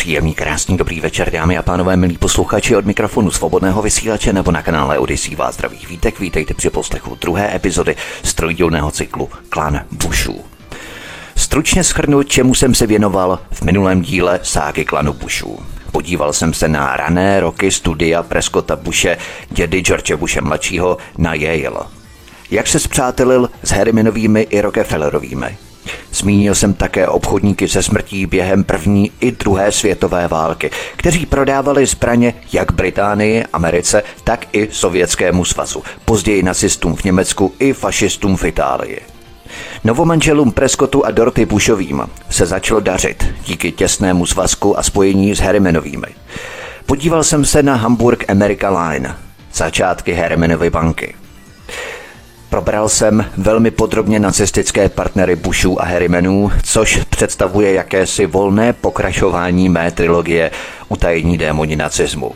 Příjemný, krásný, dobrý večer, dámy a pánové, milí posluchači od mikrofonu svobodného vysílače nebo na kanále Odyssey vás zdraví vítek. Vítejte při poslechu druhé epizody z cyklu Klan Bushů. Stručně schrnu, čemu jsem se věnoval v minulém díle ságy klanu Bushů. Podíval jsem se na rané roky studia Prescotta Bushe, dědy George Bushe mladšího na Yale. Jak se zpřátelil s Harrimanovými i Rockefellerovými, Zmínil jsem také obchodníky se smrtí během první i druhé světové války, kteří prodávali zbraně jak Británii, Americe, tak i Sovětskému svazu, později nacistům v Německu i fašistům v Itálii. Novomanželům Prescottu a Dorothy Bushovým se začalo dařit díky těsnému svazku a spojení s Harrimanovými. Podíval jsem se na Hamburg America Line, začátky Harrimanovy banky. Probral jsem velmi podrobně nacistické partnery Bushů a Harrimanů, což představuje jakési volné pokračování mé trilogie Utajení démoni nacismu.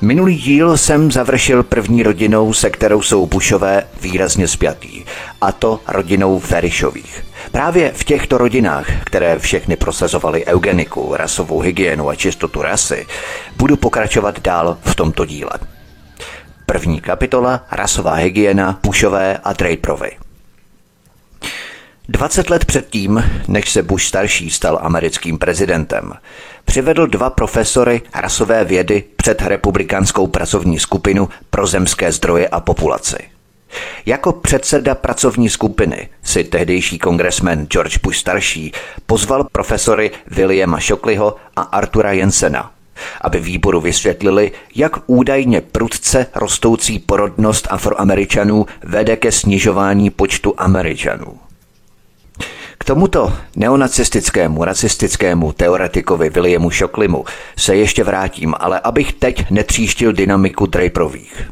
Minulý díl jsem završil první rodinou, se kterou jsou Bushové výrazně spjatý, a to rodinou Ferišových. Právě v těchto rodinách, které všechny prosazovaly eugeniku, rasovou hygienu a čistotu rasy, budu pokračovat dál v tomto díle. První kapitola Rasová hygiena Bushové a Draperovi. 20 let předtím, než se Bush starší stal americkým prezidentem, přivedl dva profesory rasové vědy před republikánskou pracovní skupinu pro zemské zdroje a populaci. Jako předseda pracovní skupiny si tehdejší kongresmen George Bush starší pozval profesory Williama Shockleyho a Artura Jensena – aby výboru vysvětlili, jak údajně prudce rostoucí porodnost afroameričanů vede ke snižování počtu američanů. K tomuto neonacistickému, rasistickému teoretikovi Williamu Shockleymu se ještě vrátím, ale abych teď netříštil dynamiku Draperových.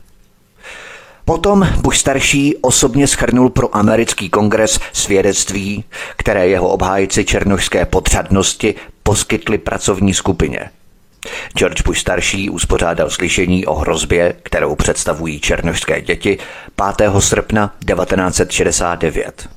Potom Bush starší osobně schrnul pro americký kongres svědectví, které jeho obhájci černožské podřadnosti poskytli pracovní skupině – George Bush starší uspořádal slyšení o hrozbě, kterou představují černožské děti 5. srpna 1969.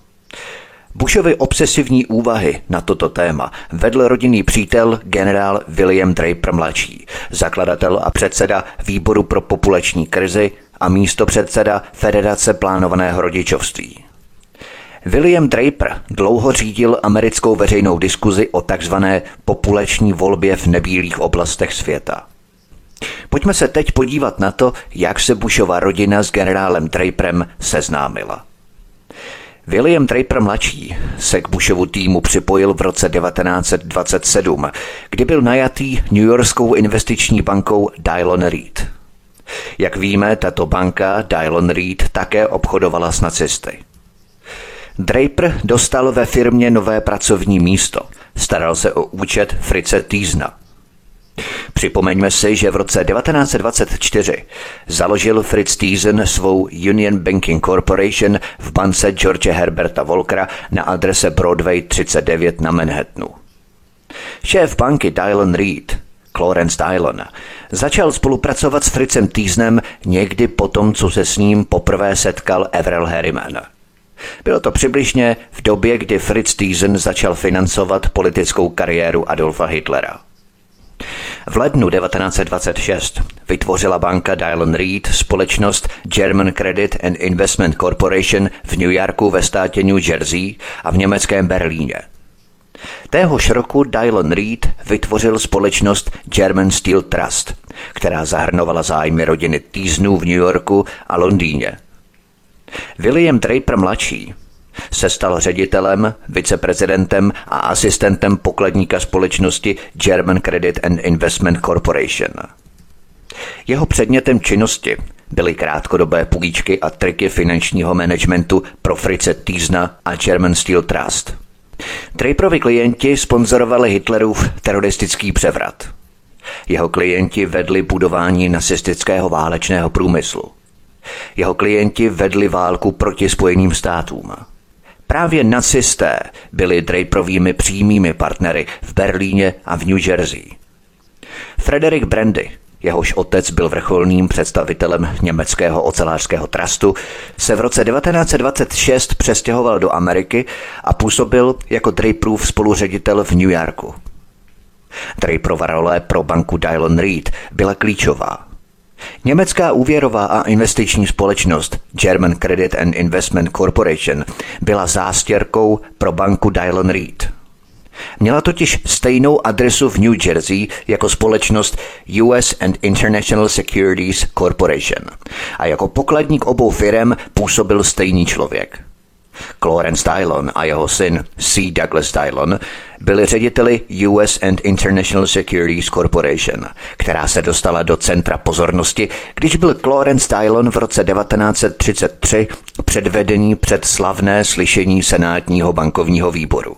Bushovy obsesivní úvahy na toto téma vedl rodinný přítel generál William Draper mladší, zakladatel a předseda Výboru pro populační krizi a místo předseda Federace plánovaného rodičovství. William Draper dlouho řídil americkou veřejnou diskuzi o takzvané populační volbě v nebílých oblastech světa. Pojďme se teď podívat na to, jak se Bushova rodina s generálem Draperem seznámila. William Draper mladší se k Bushovu týmu připojil v roce 1927, kdy byl najatý New Yorkskou investiční bankou Dylon Reed. Jak víme, tato banka Dylon Reed také obchodovala s nacisty. Draper dostal ve firmě nové pracovní místo. Staral se o účet Frice Týzna. Připomeňme si, že v roce 1924 založil Fritz Thiessen svou Union Banking Corporation v bance George Herberta Volkera na adrese Broadway 39 na Manhattanu. Šéf banky Dylan Reed, Clarence Dylan, začal spolupracovat s Fritzem Thiesenem někdy po tom, co se s ním poprvé setkal Everell Harriman – bylo to přibližně v době, kdy Fritz Thyssen začal financovat politickou kariéru Adolfa Hitlera. V lednu 1926 vytvořila banka Dylan Reed společnost German Credit and Investment Corporation v New Yorku ve státě New Jersey a v německém Berlíně. Téhož roku Dylan Reed vytvořil společnost German Steel Trust, která zahrnovala zájmy rodiny Týznů v New Yorku a Londýně – William Draper mladší se stal ředitelem, viceprezidentem a asistentem pokladníka společnosti German Credit and Investment Corporation. Jeho předmětem činnosti byly krátkodobé půjčky a triky finančního managementu pro Frice Týzna a German Steel Trust. Draperovi klienti sponzorovali Hitlerův teroristický převrat. Jeho klienti vedli budování nacistického válečného průmyslu – jeho klienti vedli válku proti Spojeným státům. Právě nacisté byli Draperovými přímými partnery v Berlíně a v New Jersey. Frederick Brandy, jehož otec byl vrcholným představitelem německého ocelářského trastu, se v roce 1926 přestěhoval do Ameriky a působil jako Draperův spoluředitel v New Yorku. Draperova role pro banku Dylon Reed byla klíčová. Německá úvěrová a investiční společnost German Credit and Investment Corporation byla zástěrkou pro banku Dylon Reed. Měla totiž stejnou adresu v New Jersey jako společnost US and International Securities Corporation a jako pokladník obou firm působil stejný člověk – Clarence Dylon a jeho syn C. Douglas Dylon byli řediteli US and International Securities Corporation, která se dostala do centra pozornosti, když byl Clarence Dylon v roce 1933 předvedený před slavné slyšení Senátního bankovního výboru.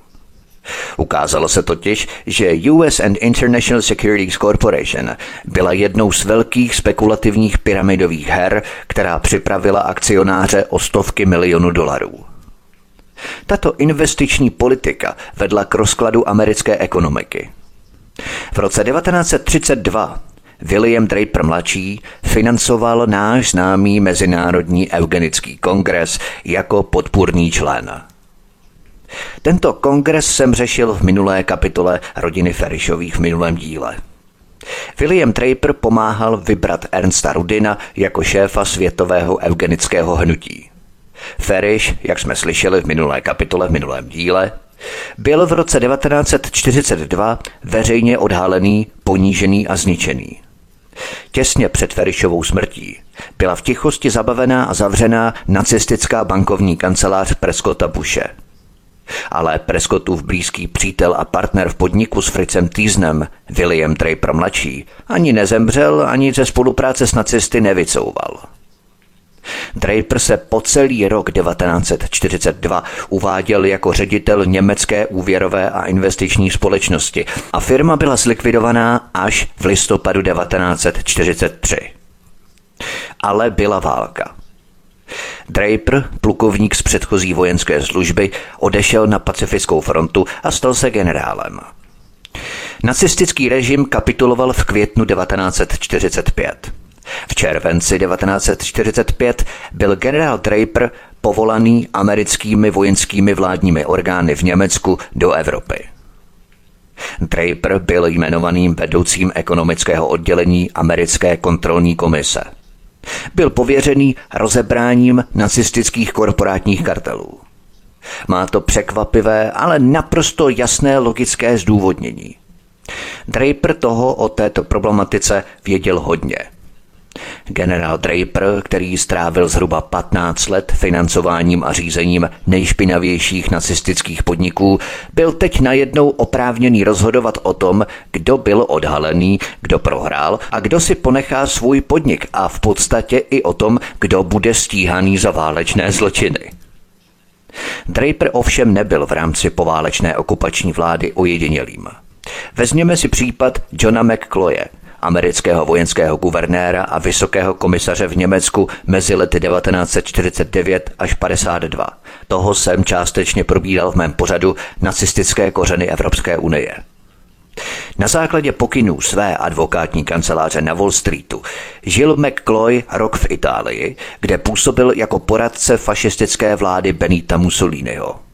Ukázalo se totiž, že US and International Securities Corporation byla jednou z velkých spekulativních pyramidových her, která připravila akcionáře o stovky milionů dolarů. Tato investiční politika vedla k rozkladu americké ekonomiky. V roce 1932 William Draper mladší financoval náš známý Mezinárodní eugenický kongres jako podpůrný člen. Tento kongres jsem řešil v minulé kapitole rodiny Ferišových v minulém díle. William Draper pomáhal vybrat Ernsta Rudina jako šéfa světového eugenického hnutí. Feriš, jak jsme slyšeli v minulé kapitole, v minulém díle, byl v roce 1942 veřejně odhalený, ponížený a zničený. Těsně před Ferišovou smrtí byla v tichosti zabavená a zavřená nacistická bankovní kancelář Preskota Bushe. Ale Prescottův blízký přítel a partner v podniku s Fritzem Týznem, William Draper mladší, ani nezemřel, ani ze spolupráce s nacisty nevycouval. Draper se po celý rok 1942 uváděl jako ředitel německé úvěrové a investiční společnosti a firma byla zlikvidovaná až v listopadu 1943. Ale byla válka. Draper, plukovník z předchozí vojenské služby, odešel na pacifickou frontu a stal se generálem. Nacistický režim kapituloval v květnu 1945. V červenci 1945 byl generál Draper povolaný americkými vojenskými vládními orgány v Německu do Evropy. Draper byl jmenovaným vedoucím ekonomického oddělení americké kontrolní komise. Byl pověřený rozebráním nacistických korporátních kartelů. Má to překvapivé, ale naprosto jasné logické zdůvodnění. Draper toho o této problematice věděl hodně – Generál Draper, který strávil zhruba 15 let financováním a řízením nejšpinavějších nacistických podniků, byl teď najednou oprávněný rozhodovat o tom, kdo byl odhalený, kdo prohrál a kdo si ponechá svůj podnik a v podstatě i o tom, kdo bude stíhaný za válečné zločiny. Draper ovšem nebyl v rámci poválečné okupační vlády ojedinělým. Vezměme si případ Johna McCloye, amerického vojenského guvernéra a vysokého komisaře v Německu mezi lety 1949 až 52. Toho jsem částečně probíral v mém pořadu Nacistické kořeny Evropské unie. Na základě pokynů své advokátní kanceláře na Wall Streetu žil McCloy rok v Itálii, kde působil jako poradce fašistické vlády Benita Mussoliniho.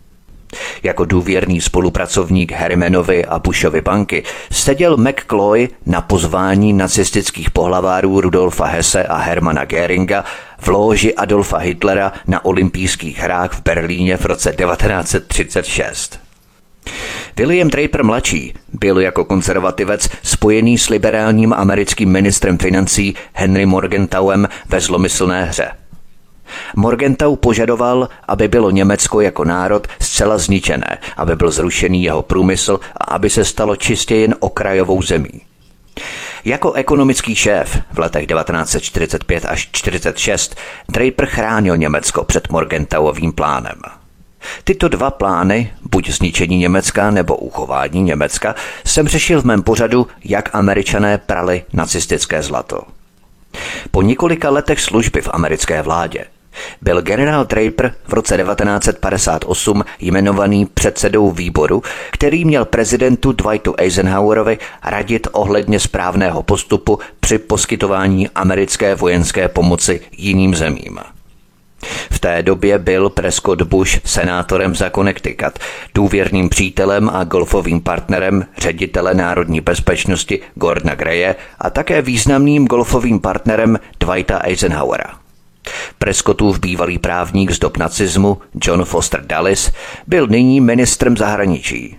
Jako důvěrný spolupracovník Hermanovi a Bushovy banky seděl McCloy na pozvání nacistických pohlavárů Rudolfa Hesse a Hermana Geringa v loži Adolfa Hitlera na olympijských hrách v Berlíně v roce 1936. William Draper mladší byl jako konzervativec spojený s liberálním americkým ministrem financí Henry Morgentauem ve zlomyslné hře – Morgenthau požadoval, aby bylo Německo jako národ zcela zničené, aby byl zrušený jeho průmysl a aby se stalo čistě jen okrajovou zemí. Jako ekonomický šéf v letech 1945 až 1946 Draper chránil Německo před Morgenthauovým plánem. Tyto dva plány, buď zničení Německa nebo uchování Německa, jsem řešil v mém pořadu, jak američané prali nacistické zlato. Po několika letech služby v americké vládě byl generál Draper v roce 1958 jmenovaný předsedou výboru, který měl prezidentu Dwightu Eisenhowerovi radit ohledně správného postupu při poskytování americké vojenské pomoci jiným zemím. V té době byl Prescott Bush senátorem za Connecticut, důvěrným přítelem a golfovým partnerem ředitele národní bezpečnosti Gordona Greje a také významným golfovým partnerem Dwighta Eisenhowera. Prescottův bývalý právník z dob nacismu John Foster Dulles byl nyní ministrem zahraničí.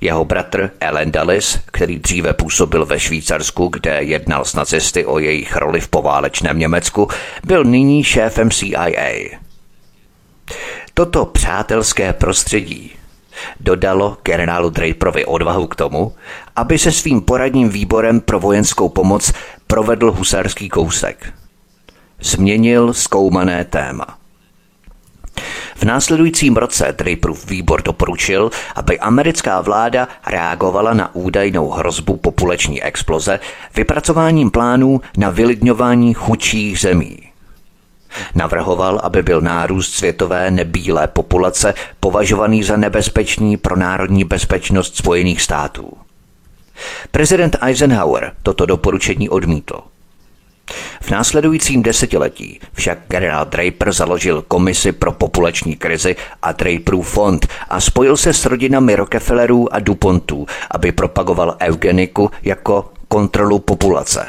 Jeho bratr Ellen Dulles, který dříve působil ve Švýcarsku, kde jednal s nacisty o jejich roli v poválečném Německu, byl nyní šéfem CIA. Toto přátelské prostředí dodalo generálu Draperovi odvahu k tomu, aby se svým poradním výborem pro vojenskou pomoc provedl husarský kousek – změnil zkoumané téma. V následujícím roce Draperův výbor doporučil, aby americká vláda reagovala na údajnou hrozbu populační exploze vypracováním plánů na vylidňování chudších zemí. Navrhoval, aby byl nárůst světové nebílé populace považovaný za nebezpečný pro národní bezpečnost Spojených států. Prezident Eisenhower toto doporučení odmítl. V následujícím desetiletí však generál Draper založil komisi pro populační krizi a Draperův fond a spojil se s rodinami Rockefellerů a Dupontů, aby propagoval eugeniku jako kontrolu populace.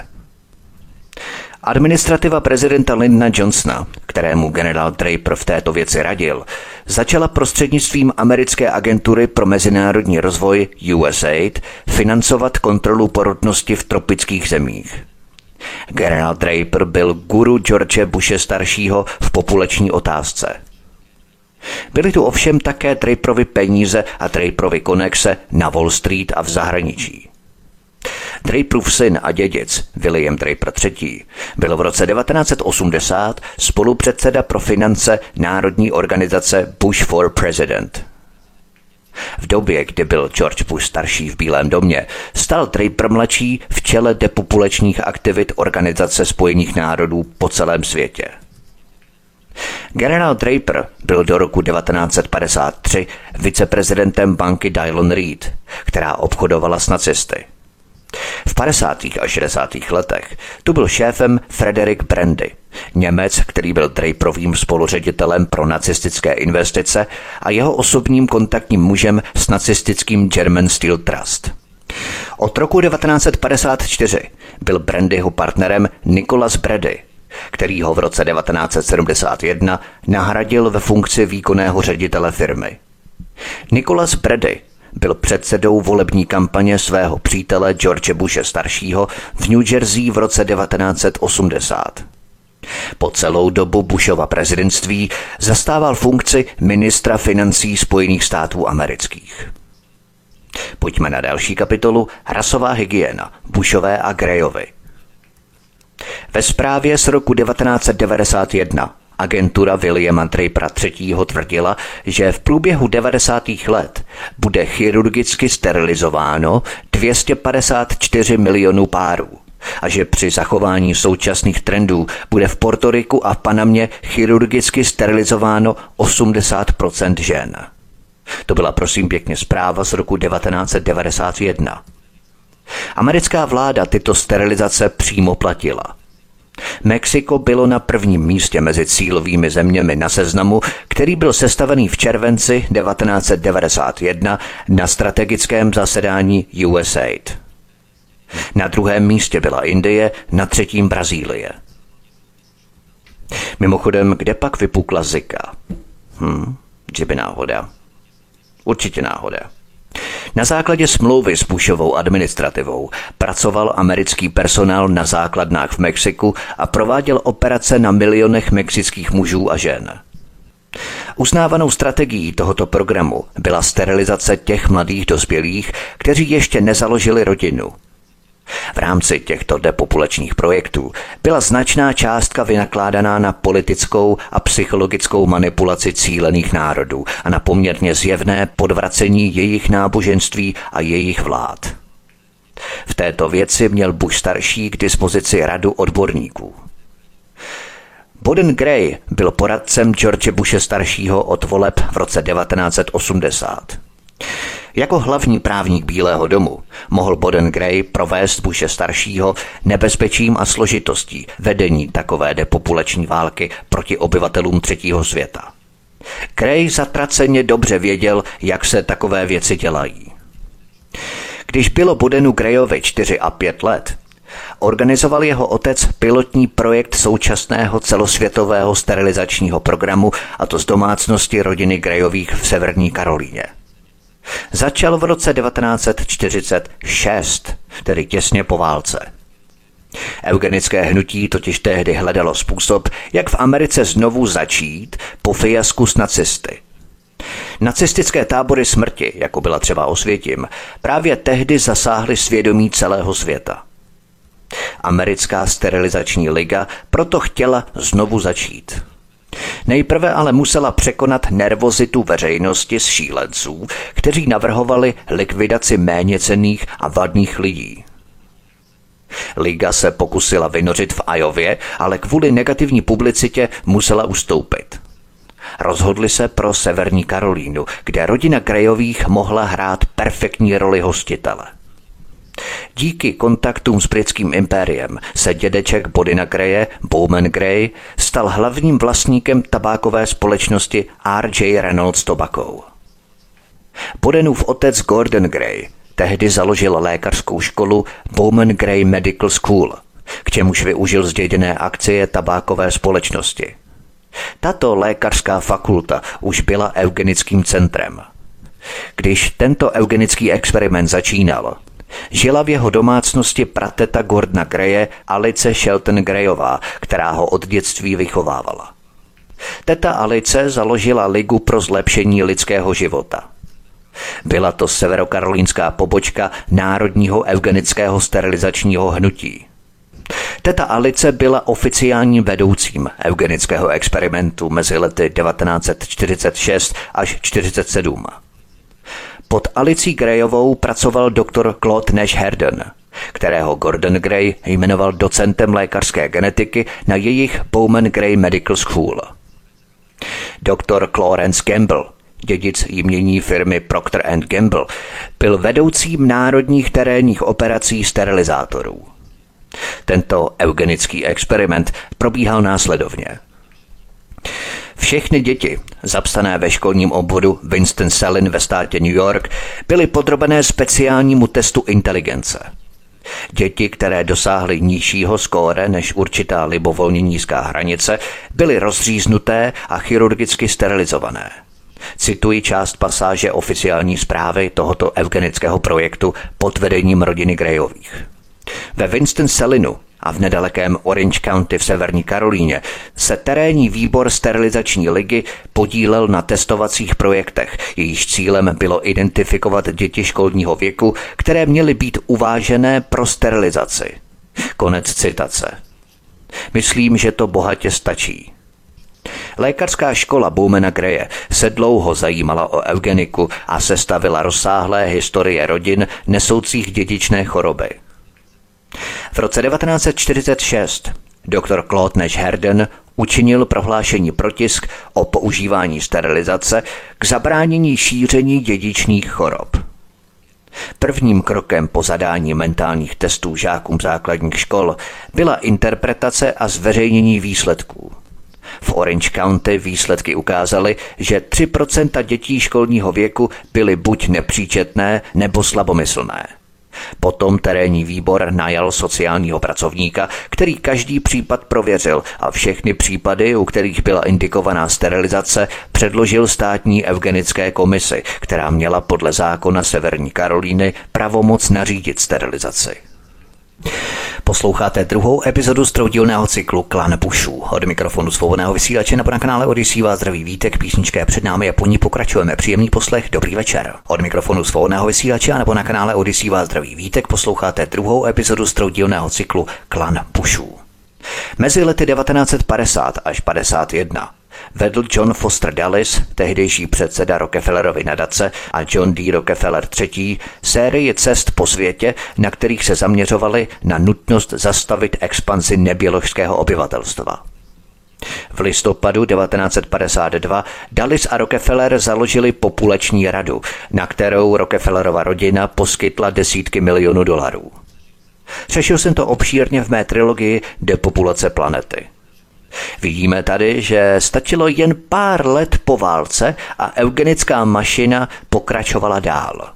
Administrativa prezidenta Lyndona Johnsona, kterému generál Draper v této věci radil, začala prostřednictvím americké agentury pro mezinárodní rozvoj USAID financovat kontrolu porodnosti v tropických zemích. Generál Draper byl guru George Bushe staršího v populační otázce. Byly tu ovšem také Draperovi peníze a Draperovi konexe na Wall Street a v zahraničí. Draperův syn a dědic William Draper III. byl v roce 1980 spolupředseda pro finance Národní organizace Bush for President – v době, kdy byl George Bush starší v Bílém domě, stal Draper mladší v čele depopulačních aktivit Organizace spojených národů po celém světě. Generál Draper byl do roku 1953 viceprezidentem banky Dylon Reed, která obchodovala s nacisty. V 50. a 60. letech tu byl šéfem Frederick Brandy, Němec, který byl Draperovým spoluředitelem pro nacistické investice a jeho osobním kontaktním mužem s nacistickým German Steel Trust. Od roku 1954 byl Brandyho partnerem Nicholas Brady, který ho v roce 1971 nahradil ve funkci výkonného ředitele firmy. Nicholas Brady byl předsedou volební kampaně svého přítele George Bushe staršího v New Jersey v roce 1980. Po celou dobu Bushova prezidentství zastával funkci ministra financí Spojených států amerických. Pojďme na další kapitolu Rasová hygiena Bushové a Grejovy. Ve zprávě z roku 1991 Agentura Williama Drapera III. tvrdila, že v průběhu 90. let bude chirurgicky sterilizováno 254 milionů párů a že při zachování současných trendů bude v Portoriku a v Panamě chirurgicky sterilizováno 80% žen. To byla prosím pěkně zpráva z roku 1991. Americká vláda tyto sterilizace přímo platila – Mexiko bylo na prvním místě mezi cílovými zeměmi na seznamu, který byl sestavený v červenci 1991 na strategickém zasedání USAID. Na druhém místě byla Indie, na třetím Brazílie. Mimochodem, kde pak vypukla Zika? Hm, že by náhoda. Určitě náhoda. Na základě smlouvy s Bushovou administrativou pracoval americký personál na základnách v Mexiku a prováděl operace na milionech mexických mužů a žen. Uznávanou strategií tohoto programu byla sterilizace těch mladých dospělých, kteří ještě nezaložili rodinu – v rámci těchto depopulačních projektů byla značná částka vynakládaná na politickou a psychologickou manipulaci cílených národů a na poměrně zjevné podvracení jejich náboženství a jejich vlád. V této věci měl Bush starší k dispozici radu odborníků. Boden Gray byl poradcem George Bushe staršího od voleb v roce 1980. Jako hlavní právník Bílého domu mohl Boden Gray provést Bushe staršího nebezpečím a složitostí vedení takové depopulační války proti obyvatelům třetího světa. Gray zatraceně dobře věděl, jak se takové věci dělají. Když bylo Bodenu Grayovi 4 a 5 let, organizoval jeho otec pilotní projekt současného celosvětového sterilizačního programu, a to z domácnosti rodiny Grayových v Severní Karolíně. Začal v roce 1946, tedy těsně po válce. Eugenické hnutí totiž tehdy hledalo způsob, jak v Americe znovu začít po fiasku s nacisty. Nacistické tábory smrti, jako byla třeba Osvětim, právě tehdy zasáhly svědomí celého světa. Americká sterilizační liga proto chtěla znovu začít. Nejprve ale musela překonat nervozitu veřejnosti z šílenců, kteří navrhovali likvidaci méně cených a vadných lidí. Liga se pokusila vynořit v Ajově, ale kvůli negativní publicitě musela ustoupit. Rozhodli se pro Severní Karolínu, kde rodina Grejových mohla hrát perfektní roli hostitele. Díky kontaktům s britským impériem se dědeček Bodina Greje, Bowman Gray, stal hlavním vlastníkem tabákové společnosti R.J. Reynolds Tobacco. Bodenův otec Gordon Gray tehdy založil lékařskou školu Bowman Gray Medical School, k čemuž využil zděděné akcie tabákové společnosti. Tato lékařská fakulta už byla eugenickým centrem. Když tento eugenický experiment začínal, Žila v jeho domácnosti prateta Gordona Greje Alice Shelton Greyová, která ho od dětství vychovávala. Teta Alice založila Ligu pro zlepšení lidského života. Byla to severokarolínská pobočka Národního eugenického sterilizačního hnutí. Teta Alice byla oficiálním vedoucím eugenického experimentu mezi lety 1946 až 1947. Pod Alicí Grayovou pracoval doktor Claude Nash Herden, kterého Gordon Gray jmenoval docentem lékařské genetiky na jejich Bowman Gray Medical School. Doktor Clarence Gamble, dědic jmění firmy Procter Gamble, byl vedoucím národních terénních operací sterilizátorů. Tento eugenický experiment probíhal následovně – všechny děti, zapsané ve školním obvodu Winston-Salem ve státě New York, byly podrobené speciálnímu testu inteligence. Děti, které dosáhly nižšího skóre než určitá libovolně nízká hranice, byly rozříznuté a chirurgicky sterilizované. Cituji část pasáže oficiální zprávy tohoto eugenického projektu pod vedením rodiny Grayových. Ve Winston-Salinu a v nedalekém Orange County v Severní Karolíně se terénní výbor sterilizační ligy podílel na testovacích projektech, jejíž cílem bylo identifikovat děti školního věku, které měly být uvážené pro sterilizaci. Konec citace. Myslím, že to bohatě stačí. Lékařská škola Boumena Greje se dlouho zajímala o eugeniku a sestavila rozsáhlé historie rodin nesoucích dědičné choroby – v roce 1946 dr. Claude Nash Herden učinil prohlášení protisk o používání sterilizace k zabránění šíření dědičných chorob. Prvním krokem po zadání mentálních testů žákům základních škol byla interpretace a zveřejnění výsledků. V Orange County výsledky ukázaly, že 3% dětí školního věku byly buď nepříčetné nebo slabomyslné – Potom terénní výbor najal sociálního pracovníka, který každý případ prověřil a všechny případy, u kterých byla indikovaná sterilizace, předložil státní eugenické komisi, která měla podle zákona Severní Karolíny pravomoc nařídit sterilizaci. Posloucháte druhou epizodu z troudílného cyklu Klan Bushů. Od mikrofonu svobodného vysílače nebo na kanále Odisí vás zdraví vítek, písničké před námi a po ní pokračujeme. Příjemný poslech, dobrý večer. Od mikrofonu svobodného vysílače nebo na kanále Odisí vás zdraví vítek, posloucháte druhou epizodu z troudílného cyklu Klan Bushů. Mezi lety 1950 až 51 vedl John Foster Dulles, tehdejší předseda Rockefellerovy nadace a John D. Rockefeller III. sérii cest po světě, na kterých se zaměřovali na nutnost zastavit expanzi neběložského obyvatelstva. V listopadu 1952 Dulles a Rockefeller založili populační radu, na kterou Rockefellerova rodina poskytla desítky milionů dolarů. Řešil jsem to obšírně v mé trilogii Depopulace planety. Vidíme tady, že stačilo jen pár let po válce a eugenická mašina pokračovala dál.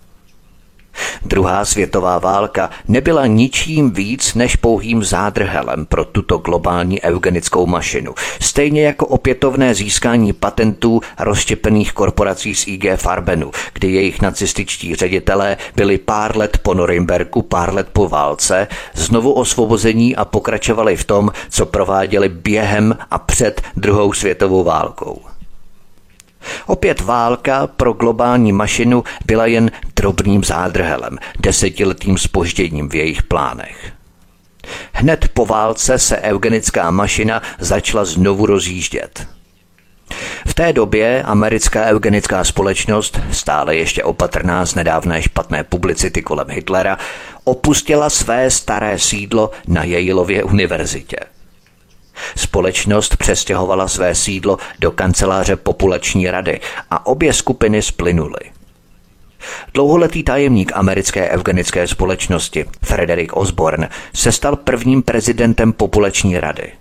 Druhá světová válka nebyla ničím víc než pouhým zádrhelem pro tuto globální eugenickou mašinu, stejně jako opětovné získání patentů rozštěpených korporací z IG Farbenu, kdy jejich nacističtí ředitelé byli pár let po Norimberku, pár let po válce, znovu osvobození a pokračovali v tom, co prováděli během a před druhou světovou válkou. Opět válka pro globální mašinu byla jen drobným zádrhelem, desetiletým spožděním v jejich plánech. Hned po válce se eugenická mašina začala znovu rozjíždět. V té době americká eugenická společnost, stále ještě opatrná z nedávné špatné publicity kolem Hitlera, opustila své staré sídlo na Yaleově univerzitě. Společnost přestěhovala své sídlo do kanceláře populační rady a obě skupiny splynuly. Dlouholetý tajemník americké eugenické společnosti Frederick Osborne se stal prvním prezidentem populační rady.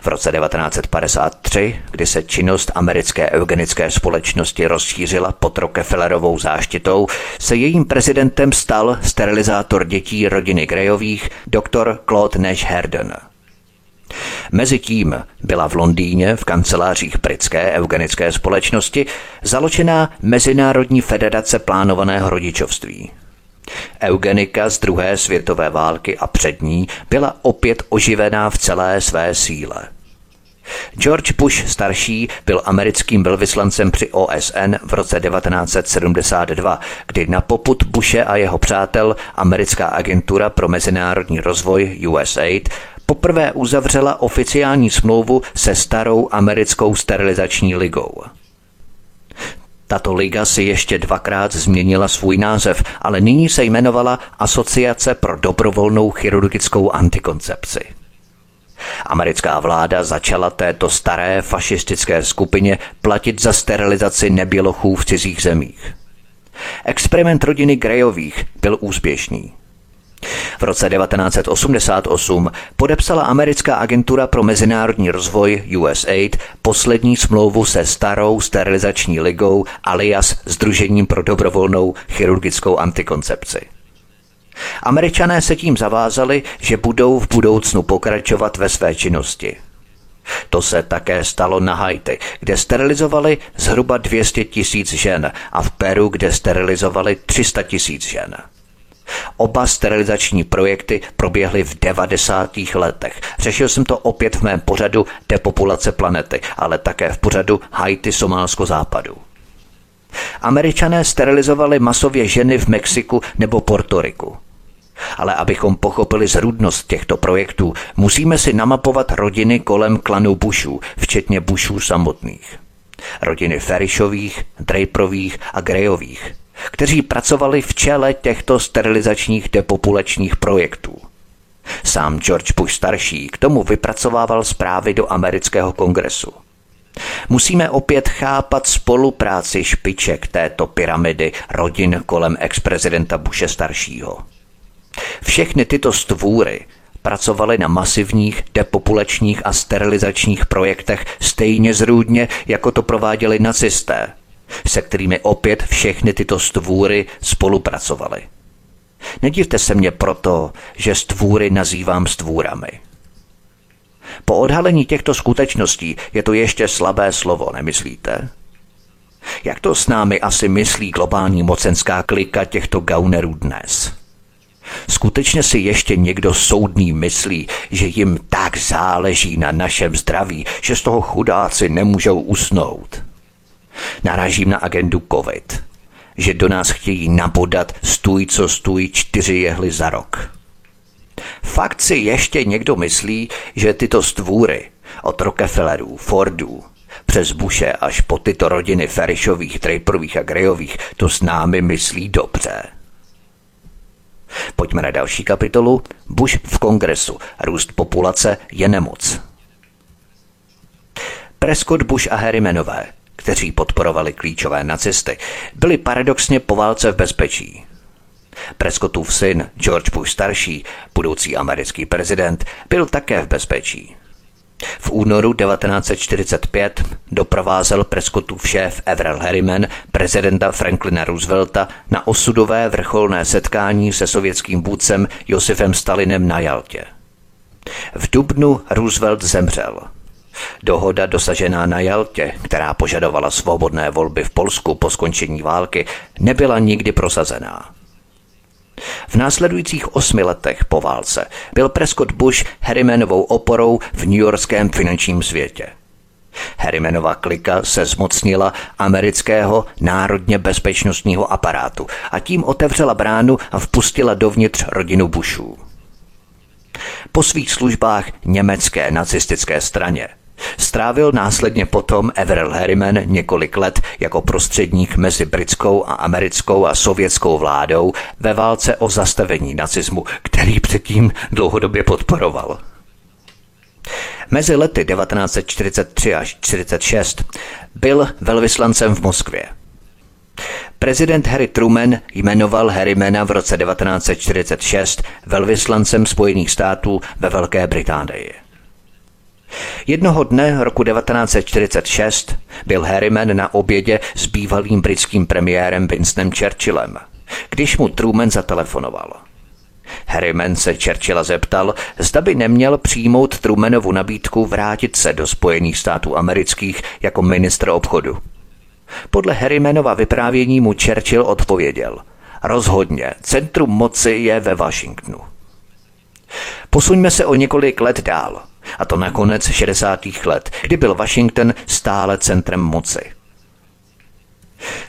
V roce 1953, kdy se činnost americké eugenické společnosti rozšířila pod Rockefellerovou záštitou, se jejím prezidentem stal sterilizátor dětí rodiny Greyových dr. Claude Nash Herden. Mezitím byla v Londýně v kancelářích britské eugenické společnosti založená Mezinárodní federace plánovaného rodičovství. Eugenika z druhé světové války a před ní byla opět oživená v celé své síle. George Bush starší byl americkým velvyslancem při OSN v roce 1972, kdy na poput Bushe a jeho přátel americká agentura pro mezinárodní rozvoj USAID poprvé uzavřela oficiální smlouvu se starou americkou sterilizační ligou. Tato liga si ještě dvakrát změnila svůj název, ale nyní se jmenovala Asociace pro dobrovolnou chirurgickou antikoncepci. Americká vláda začala této staré fašistické skupině platit za sterilizaci nebělochů v cizích zemích. Experiment rodiny Grejových byl úspěšný. V roce 1988 podepsala americká agentura pro mezinárodní rozvoj USAID poslední smlouvu se starou sterilizační ligou alias Združením pro dobrovolnou chirurgickou antikoncepci. Američané se tím zavázali, že budou v budoucnu pokračovat ve své činnosti. To se také stalo na Haiti, kde sterilizovali zhruba 200 tisíc žen a v Peru, kde sterilizovali 300 tisíc žen. Oba sterilizační projekty proběhly v 90. letech. Řešil jsem to opět v mém pořadu Depopulace planety, ale také v pořadu Haiti Somálsko západu. Američané sterilizovali masově ženy v Mexiku nebo Portoriku. Ale abychom pochopili zrůdnost těchto projektů, musíme si namapovat rodiny kolem klanu Bushů, včetně Bushů samotných. Rodiny Ferishových, Draperových a Greyových – kteří pracovali v čele těchto sterilizačních depopulačních projektů. Sám George Bush starší k tomu vypracovával zprávy do amerického kongresu. Musíme opět chápat spolupráci špiček této pyramidy rodin kolem ex-prezidenta Bushe staršího. Všechny tyto stvůry pracovaly na masivních depopulačních a sterilizačních projektech stejně zrůdně, jako to prováděli nacisté – se kterými opět všechny tyto stvůry spolupracovaly. Nedivte se mě proto, že stvůry nazývám stvůrami. Po odhalení těchto skutečností je to ještě slabé slovo, nemyslíte? Jak to s námi asi myslí globální mocenská klika těchto gaunerů dnes? Skutečně si ještě někdo soudný myslí, že jim tak záleží na našem zdraví, že z toho chudáci nemůžou usnout? Narážím na agendu COVID, že do nás chtějí nabodat stůj co stůj čtyři jehly za rok. Fakt si ještě někdo myslí, že tyto stvůry od Rockefellerů, Fordů, přes Bushe až po tyto rodiny Ferishových, Draperových a Greyových to s námi myslí dobře. Pojďme na další kapitolu. Bush v kongresu. Růst populace je nemoc. Prescott Bush a Harrimanové, kteří podporovali klíčové nacisty, byli paradoxně po válce v bezpečí. Prescottův syn, George Bush starší, budoucí americký prezident, byl také v bezpečí. V únoru 1945 doprovázel Prescottův šéf Everell Harriman prezidenta Franklina Roosevelta na osudové vrcholné setkání se sovětským vůdcem Josefem Stalinem na Jaltě. V dubnu Roosevelt zemřel. Dohoda dosažená na Jaltě, která požadovala svobodné volby v Polsku po skončení války, nebyla nikdy prosazená. V následujících osmi letech po válce byl Prescott Bush Harrimanovou oporou v newyorském finančním světě. Harrimanova klika se zmocnila amerického národně bezpečnostního aparátu a tím otevřela bránu a vpustila dovnitř rodinu Bushů. Po svých službách německé nacistické straně Strávil následně potom Everell Harriman několik let jako prostředník mezi britskou a americkou a sovětskou vládou ve válce o zastavení nacismu, který předtím dlouhodobě podporoval. Mezi lety 1943 až 1946 byl velvyslancem v Moskvě. Prezident Harry Truman jmenoval Harrymana v roce 1946 velvyslancem Spojených států ve Velké Británii. Jednoho dne roku 1946 byl Harriman na obědě s bývalým britským premiérem Winstonem Churchillem, když mu Truman zatelefonoval. Harriman se Churchilla zeptal, zda by neměl přijmout Trumanovu nabídku vrátit se do Spojených států amerických jako ministr obchodu. Podle Harrimanova vyprávění mu Churchill odpověděl – Rozhodně, centrum moci je ve Washingtonu. Posuňme se o několik let dál – a to na konec 60. let, kdy byl Washington stále centrem moci.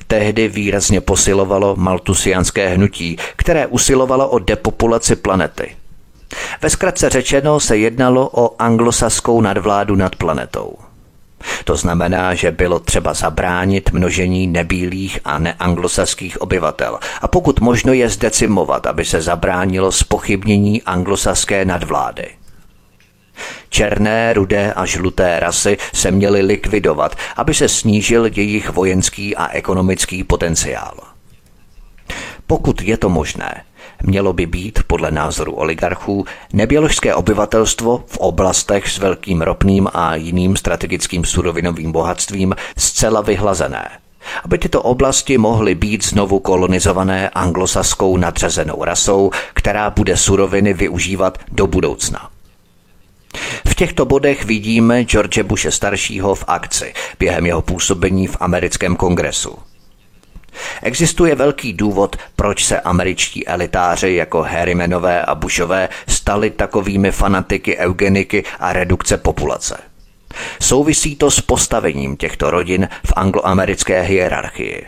Tehdy výrazně posilovalo maltusiánské hnutí, které usilovalo o depopulaci planety. Ve zkratce řečeno se jednalo o anglosaskou nadvládu nad planetou. To znamená, že bylo třeba zabránit množení nebílých a neanglosaských obyvatel a pokud možno je zdecimovat, aby se zabránilo spochybnění anglosaské nadvlády. Černé, rudé a žluté rasy se měly likvidovat, aby se snížil jejich vojenský a ekonomický potenciál. Pokud je to možné, mělo by být, podle názoru oligarchů, neběložské obyvatelstvo v oblastech s velkým ropným a jiným strategickým surovinovým bohatstvím zcela vyhlazené, aby tyto oblasti mohly být znovu kolonizované anglosaskou nadřazenou rasou, která bude suroviny využívat do budoucna. V těchto bodech vidíme George Bushe staršího v akci během jeho působení v americkém kongresu. Existuje velký důvod, proč se američtí elitáři jako Harrimanové a Bushové stali takovými fanatiky eugeniky a redukce populace. Souvisí to s postavením těchto rodin v angloamerické hierarchii.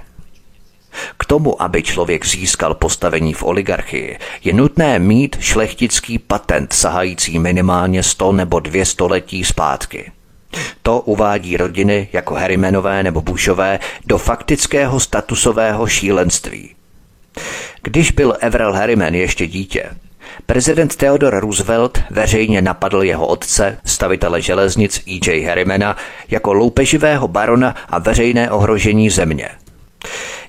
K tomu, aby člověk získal postavení v oligarchii, je nutné mít šlechtický patent sahající minimálně 100 nebo 200 století zpátky. To uvádí rodiny jako Harrimanové nebo Bushové do faktického statusového šílenství. Když byl Everell Harriman ještě dítě, prezident Theodore Roosevelt veřejně napadl jeho otce, stavitele železnic E.J. Harrimana, jako loupeživého barona a veřejné ohrožení země –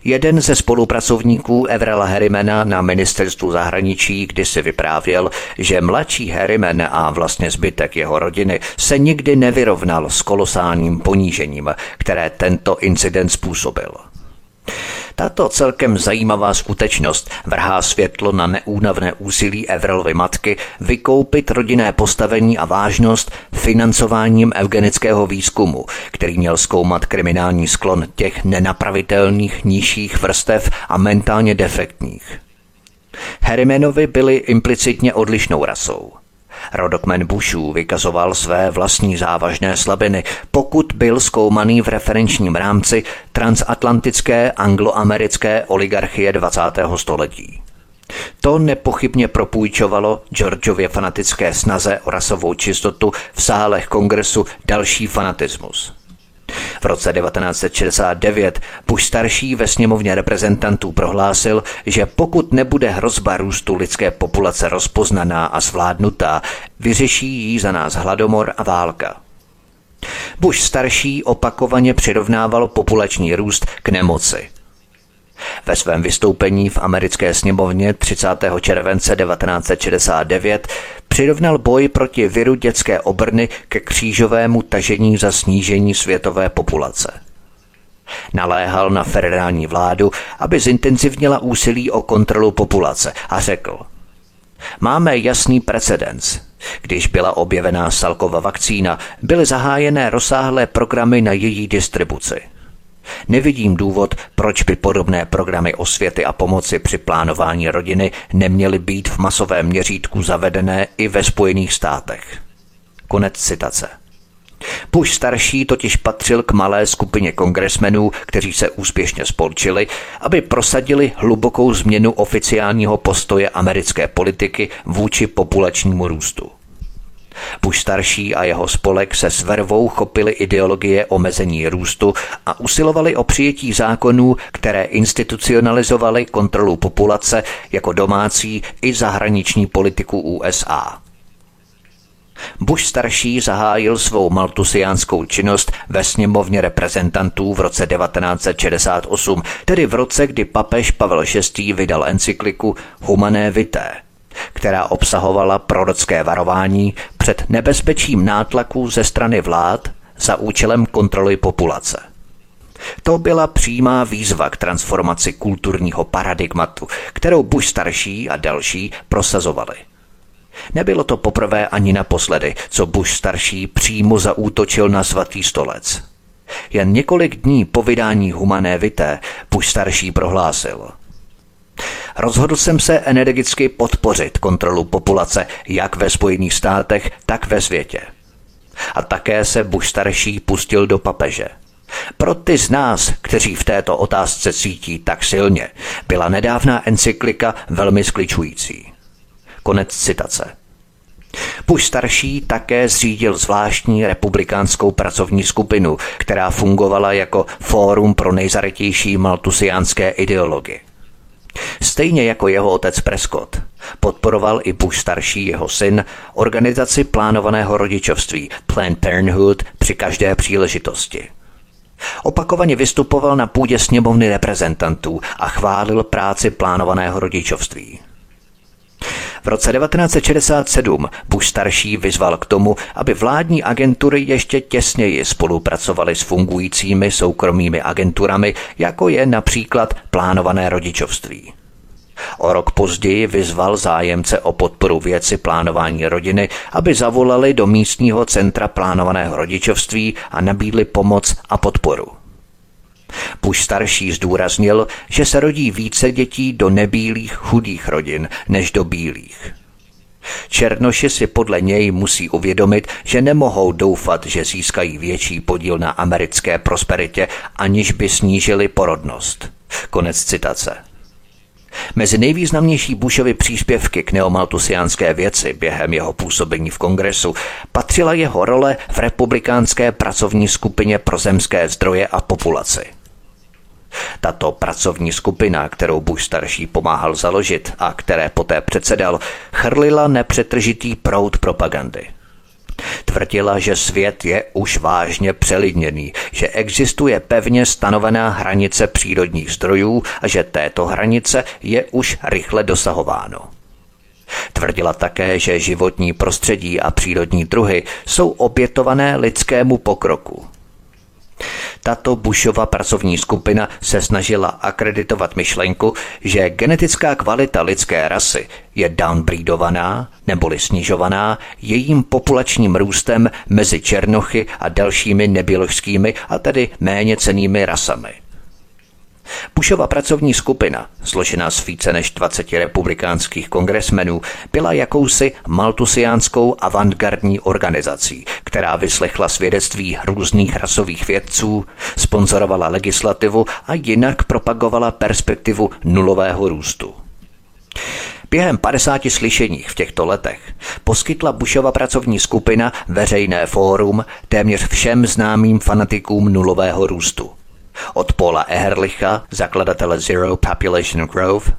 Jeden ze spolupracovníků Evrela Harrimana na ministerstvu zahraničí kdysi vyprávěl, že mladší Harriman a vlastně zbytek jeho rodiny se nikdy nevyrovnal s kolosálním ponížením, které tento incident způsobil. Tato celkem zajímavá skutečnost vrhá světlo na neúnavné úsilí Evrelovy matky vykoupit rodinné postavení a vážnost financováním eugenického výzkumu, který měl zkoumat kriminální sklon těch nenapravitelných nižších vrstev a mentálně defektních. Harrimanovi byli implicitně odlišnou rasou – Rodokmen Bushů vykazoval své vlastní závažné slabiny, pokud byl zkoumaný v referenčním rámci transatlantické angloamerické oligarchie 20. století. To nepochybně propůjčovalo Georgeově fanatické snaze o rasovou čistotu v sálech kongresu další fanatismus. V roce 1969 Bush starší ve sněmovně reprezentantů prohlásil, že pokud nebude hrozba růstu lidské populace rozpoznaná a zvládnutá, vyřeší ji za nás hladomor a válka. Bush starší opakovaně přirovnával populační růst k nemoci. Ve svém vystoupení v americké sněmovně 30. července 1969 přirovnal boj proti viru dětské obrny ke křížovému tažení za snížení světové populace. Naléhal na federální vládu, aby zintenzivnila úsilí o kontrolu populace a řekl Máme jasný precedens. Když byla objevená Salkova vakcína, byly zahájené rozsáhlé programy na její distribuci. Nevidím důvod, proč by podobné programy osvěty a pomoci při plánování rodiny neměly být v masovém měřítku zavedené i ve Spojených státech. Konec citace. Bush starší totiž patřil k malé skupině kongresmenů, kteří se úspěšně spolčili, aby prosadili hlubokou změnu oficiálního postoje americké politiky vůči populačnímu růstu. Bush starší a jeho spolek se s vervou chopili ideologie omezení růstu a usilovali o přijetí zákonů, které institucionalizovaly kontrolu populace jako domácí i zahraniční politiku USA. Bush starší zahájil svou maltusiánskou činnost ve sněmovně reprezentantů v roce 1968, tedy v roce, kdy papež Pavel VI. vydal encykliku Humané Vitae, která obsahovala prorocké varování před nebezpečím nátlaku ze strany vlád za účelem kontroly populace. To byla přímá výzva k transformaci kulturního paradigmatu, kterou Bush starší a další prosazovali. Nebylo to poprvé ani naposledy, co Bush starší přímo zaútočil na svatý stolec. Jen několik dní po vydání Humané Vité Bush starší prohlásil. Rozhodl jsem se energicky podpořit kontrolu populace jak ve Spojených státech, tak ve světě. A také se Bush starší pustil do papeže. Pro ty z nás, kteří v této otázce cítí tak silně, byla nedávná encyklika velmi skličující. Konec citace. Bush starší také zřídil zvláštní republikánskou pracovní skupinu, která fungovala jako fórum pro nejzarytější maltusiánské ideologie. Stejně jako jeho otec Prescott, podporoval i Bush starší jeho syn organizaci plánovaného rodičovství Planned Parenthood při každé příležitosti. Opakovaně vystupoval na půdě sněmovny reprezentantů a chválil práci plánovaného rodičovství. V roce 1967 Bush starší vyzval k tomu, aby vládní agentury ještě těsněji spolupracovaly s fungujícími soukromými agenturami, jako je například plánované rodičovství. O rok později vyzval zájemce o podporu věci plánování rodiny, aby zavolali do místního centra plánovaného rodičovství a nabídli pomoc a podporu. Bush starší zdůraznil, že se rodí více dětí do nebílých chudých rodin než do bílých. Černoši si podle něj musí uvědomit, že nemohou doufat, že získají větší podíl na americké prosperitě, aniž by snížili porodnost. Konec citace. Mezi nejvýznamnější Bushovy příspěvky k neomaltusiánské věci během jeho působení v kongresu patřila jeho role v republikánské pracovní skupině pro zemské zdroje a populaci. Tato pracovní skupina, kterou Bush starší pomáhal založit a které poté předsedal, chrlila nepřetržitý proud propagandy. Tvrdila, že svět je už vážně přelidněný, že existuje pevně stanovená hranice přírodních zdrojů a že této hranice je už rychle dosahováno. Tvrdila také, že životní prostředí a přírodní druhy jsou obětované lidskému pokroku. Tato Bushova pracovní skupina se snažila akreditovat myšlenku, že genetická kvalita lidské rasy je downbreedovaná neboli snižovaná jejím populačním růstem mezi černochy a dalšími nebioložskými a tedy méně cenými rasami. Bushova pracovní skupina, složená z více než 20 republikánských kongresmenů, byla jakousi maltusiánskou avantgardní organizací, která vyslechla svědectví různých rasových vědců, sponzorovala legislativu a jinak propagovala perspektivu nulového růstu. Během 50 slyšení v těchto letech poskytla Bushova pracovní skupina veřejné fórum téměř všem známým fanatikům nulového růstu – od Paula Ehrlicha, zakladatele Zero Population Growth,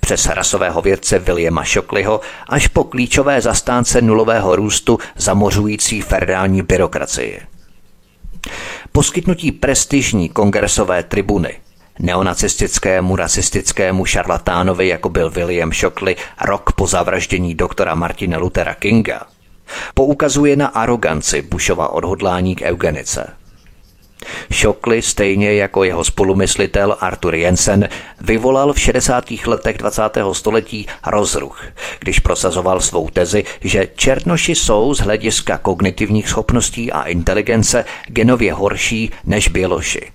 přes rasového vědce Williama Shockleyho až po klíčové zastánce nulového růstu zamořující federální byrokracii. poskytnutí prestižní kongresové tribuny neonacistickému, rasistickému šarlatánovi, jako byl William Shockley rok po zavraždění doktora Martina Luthera Kinga, poukazuje na aroganci Bushova odhodlání k eugenice. Shockley, stejně jako jeho spolumyslitel Arthur Jensen, vyvolal v 60. letech 20. století rozruch, když prosazoval svou tezi, že černoši jsou z hlediska kognitivních schopností a inteligence genově horší než běloši.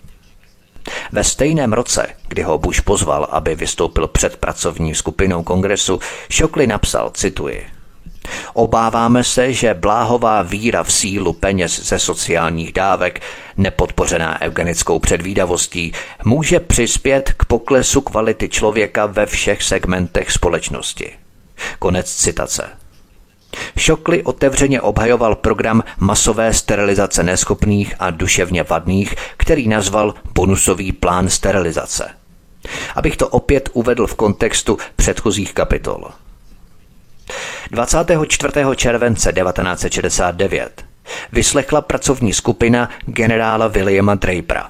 Ve stejném roce, kdy ho Bush pozval, aby vystoupil před pracovní skupinou kongresu, Shockley napsal, cituji, Obáváme se, že bláhová víra v sílu peněz ze sociálních dávek, nepodpořená eugenickou předvídavostí, může přispět k poklesu kvality člověka ve všech segmentech společnosti. Konec citace. Šokli otevřeně obhajoval program masové sterilizace neschopných a duševně vadných, který nazval bonusový plán sterilizace. Abych to opět uvedl v kontextu předchozích kapitol. 24. července 1969 vyslechla pracovní skupina generála Williama Drapera,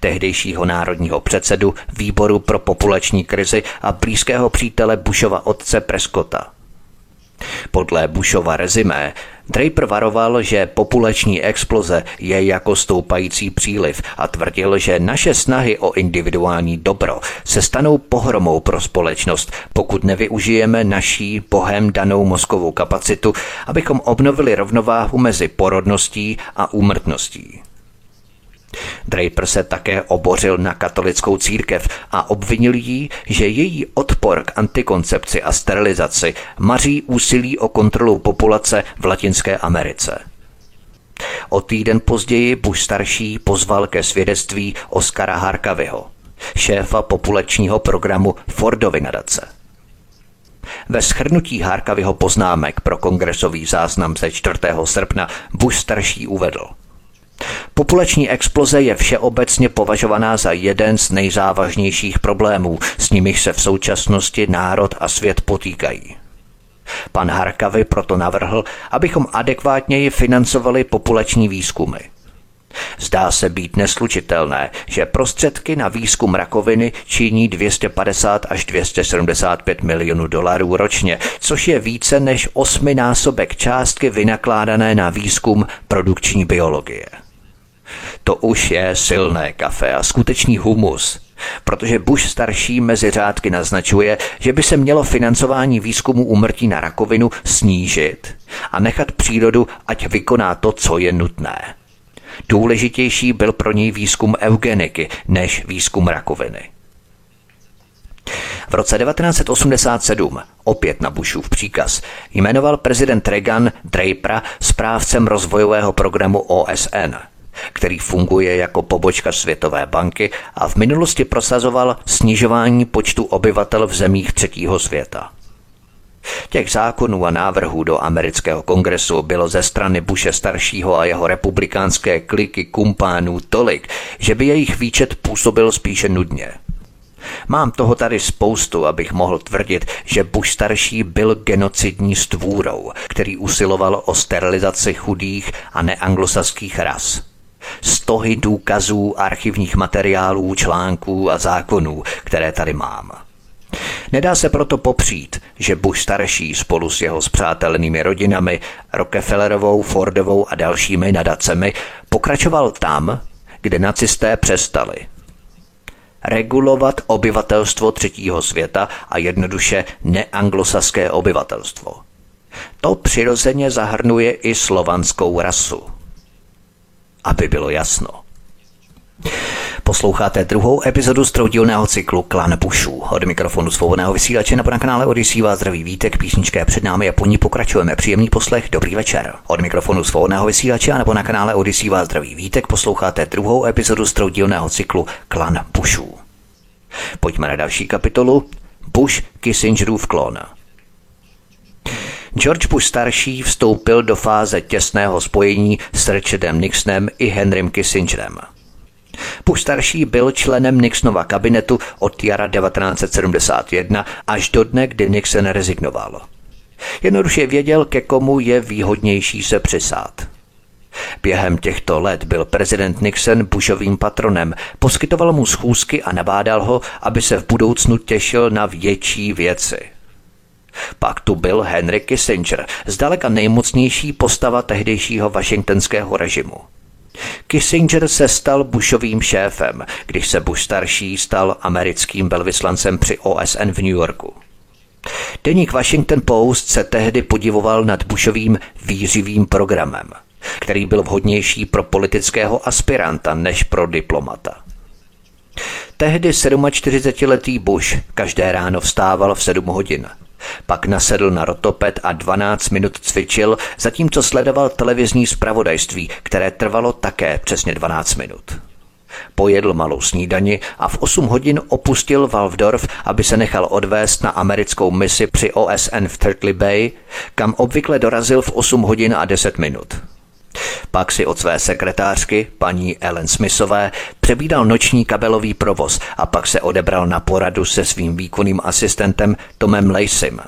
tehdejšího národního předsedu výboru pro populační krizi a blízkého přítele Bushova otce Prescotta – podle Bushova rezimé Draper varoval, že populační exploze je jako stoupající příliv a tvrdil, že naše snahy o individuální dobro se stanou pohromou pro společnost, pokud nevyužijeme naší bohem danou mozkovou kapacitu, abychom obnovili rovnováhu mezi porodností a úmrtností. Draper se také obořil na katolickou církev a obvinil jí, že její odpor k antikoncepci a sterilizaci maří úsilí o kontrolu populace v Latinské Americe. O týden později Bush starší pozval ke svědectví Oskara Harkavyho, šéfa populačního programu Fordovy nadace. Ve schrnutí Harkavyho poznámek pro kongresový záznam ze 4. srpna Bush starší uvedl – Populační exploze je všeobecně považovaná za jeden z nejzávažnějších problémů, s nimiž se v současnosti národ a svět potýkají. Pan Harkavy proto navrhl, abychom adekvátněji financovali populační výzkumy. Zdá se být neslučitelné, že prostředky na výzkum rakoviny činí 250 až 275 milionů dolarů ročně, což je více než osminásobek částky vynakládané na výzkum produkční biologie. To už je silné kafe a skutečný humus. Protože Bush starší mezi řádky naznačuje, že by se mělo financování výzkumu úmrtí na rakovinu snížit a nechat přírodu, ať vykoná to, co je nutné. Důležitější byl pro něj výzkum eugeniky než výzkum rakoviny. V roce 1987, opět na Bushův příkaz, jmenoval prezident Reagan Drapera správcem rozvojového programu OSN – který funguje jako pobočka Světové banky a v minulosti prosazoval snižování počtu obyvatel v zemích třetího světa. Těch zákonů a návrhů do amerického kongresu bylo ze strany Bushe staršího a jeho republikánské kliky kumpánů tolik, že by jejich výčet působil spíše nudně. Mám toho tady spoustu, abych mohl tvrdit, že Bush starší byl genocidní stvůrou, který usiloval o sterilizaci chudých a neanglosaských ras stohy důkazů, archivních materiálů, článků a zákonů, které tady mám. Nedá se proto popřít, že Bush starší spolu s jeho spřátelenými rodinami, Rockefellerovou, Fordovou a dalšími nadacemi pokračoval tam, kde nacisté přestali. Regulovat obyvatelstvo třetího světa a jednoduše neanglosaské obyvatelstvo. To přirozeně zahrnuje i slovanskou rasu aby bylo jasno. Posloucháte druhou epizodu z troudílného cyklu Klan Bushů. Od mikrofonu svobodného vysílače nebo na kanále Odisí vás zdraví vítek, písničké před námi a po ní pokračujeme. Příjemný poslech, dobrý večer. Od mikrofonu svobodného vysílače nebo na kanále Odisí vás zdraví vítek, posloucháte druhou epizodu z troudílného cyklu Klan Bushů. Pojďme na další kapitolu. Bush Kissingerův klon. George Bush starší vstoupil do fáze těsného spojení s Richardem Nixonem i Henrym Kissingerem. Bush starší byl členem Nixonova kabinetu od jara 1971 až do dne, kdy Nixon rezignoval. Jednoduše věděl, ke komu je výhodnější se přisát. Během těchto let byl prezident Nixon Bushovým patronem, poskytoval mu schůzky a nabádal ho, aby se v budoucnu těšil na větší věci. Pak tu byl Henry Kissinger, zdaleka nejmocnější postava tehdejšího washingtonského režimu. Kissinger se stal Bushovým šéfem, když se Bush starší stal americkým velvyslancem při OSN v New Yorku. Deník Washington Post se tehdy podivoval nad Bushovým výřivým programem, který byl vhodnější pro politického aspiranta než pro diplomata. Tehdy 47-letý Bush každé ráno vstával v 7 hodin – pak nasedl na rotopet a 12 minut cvičil, zatímco sledoval televizní zpravodajství, které trvalo také přesně 12 minut. Pojedl malou snídani a v 8 hodin opustil Waldorf, aby se nechal odvést na americkou misi při OSN v Turtley Bay, kam obvykle dorazil v 8 hodin a 10 minut. Pak si od své sekretářky, paní Ellen Smithové, přebídal noční kabelový provoz a pak se odebral na poradu se svým výkonným asistentem Tomem Lacem.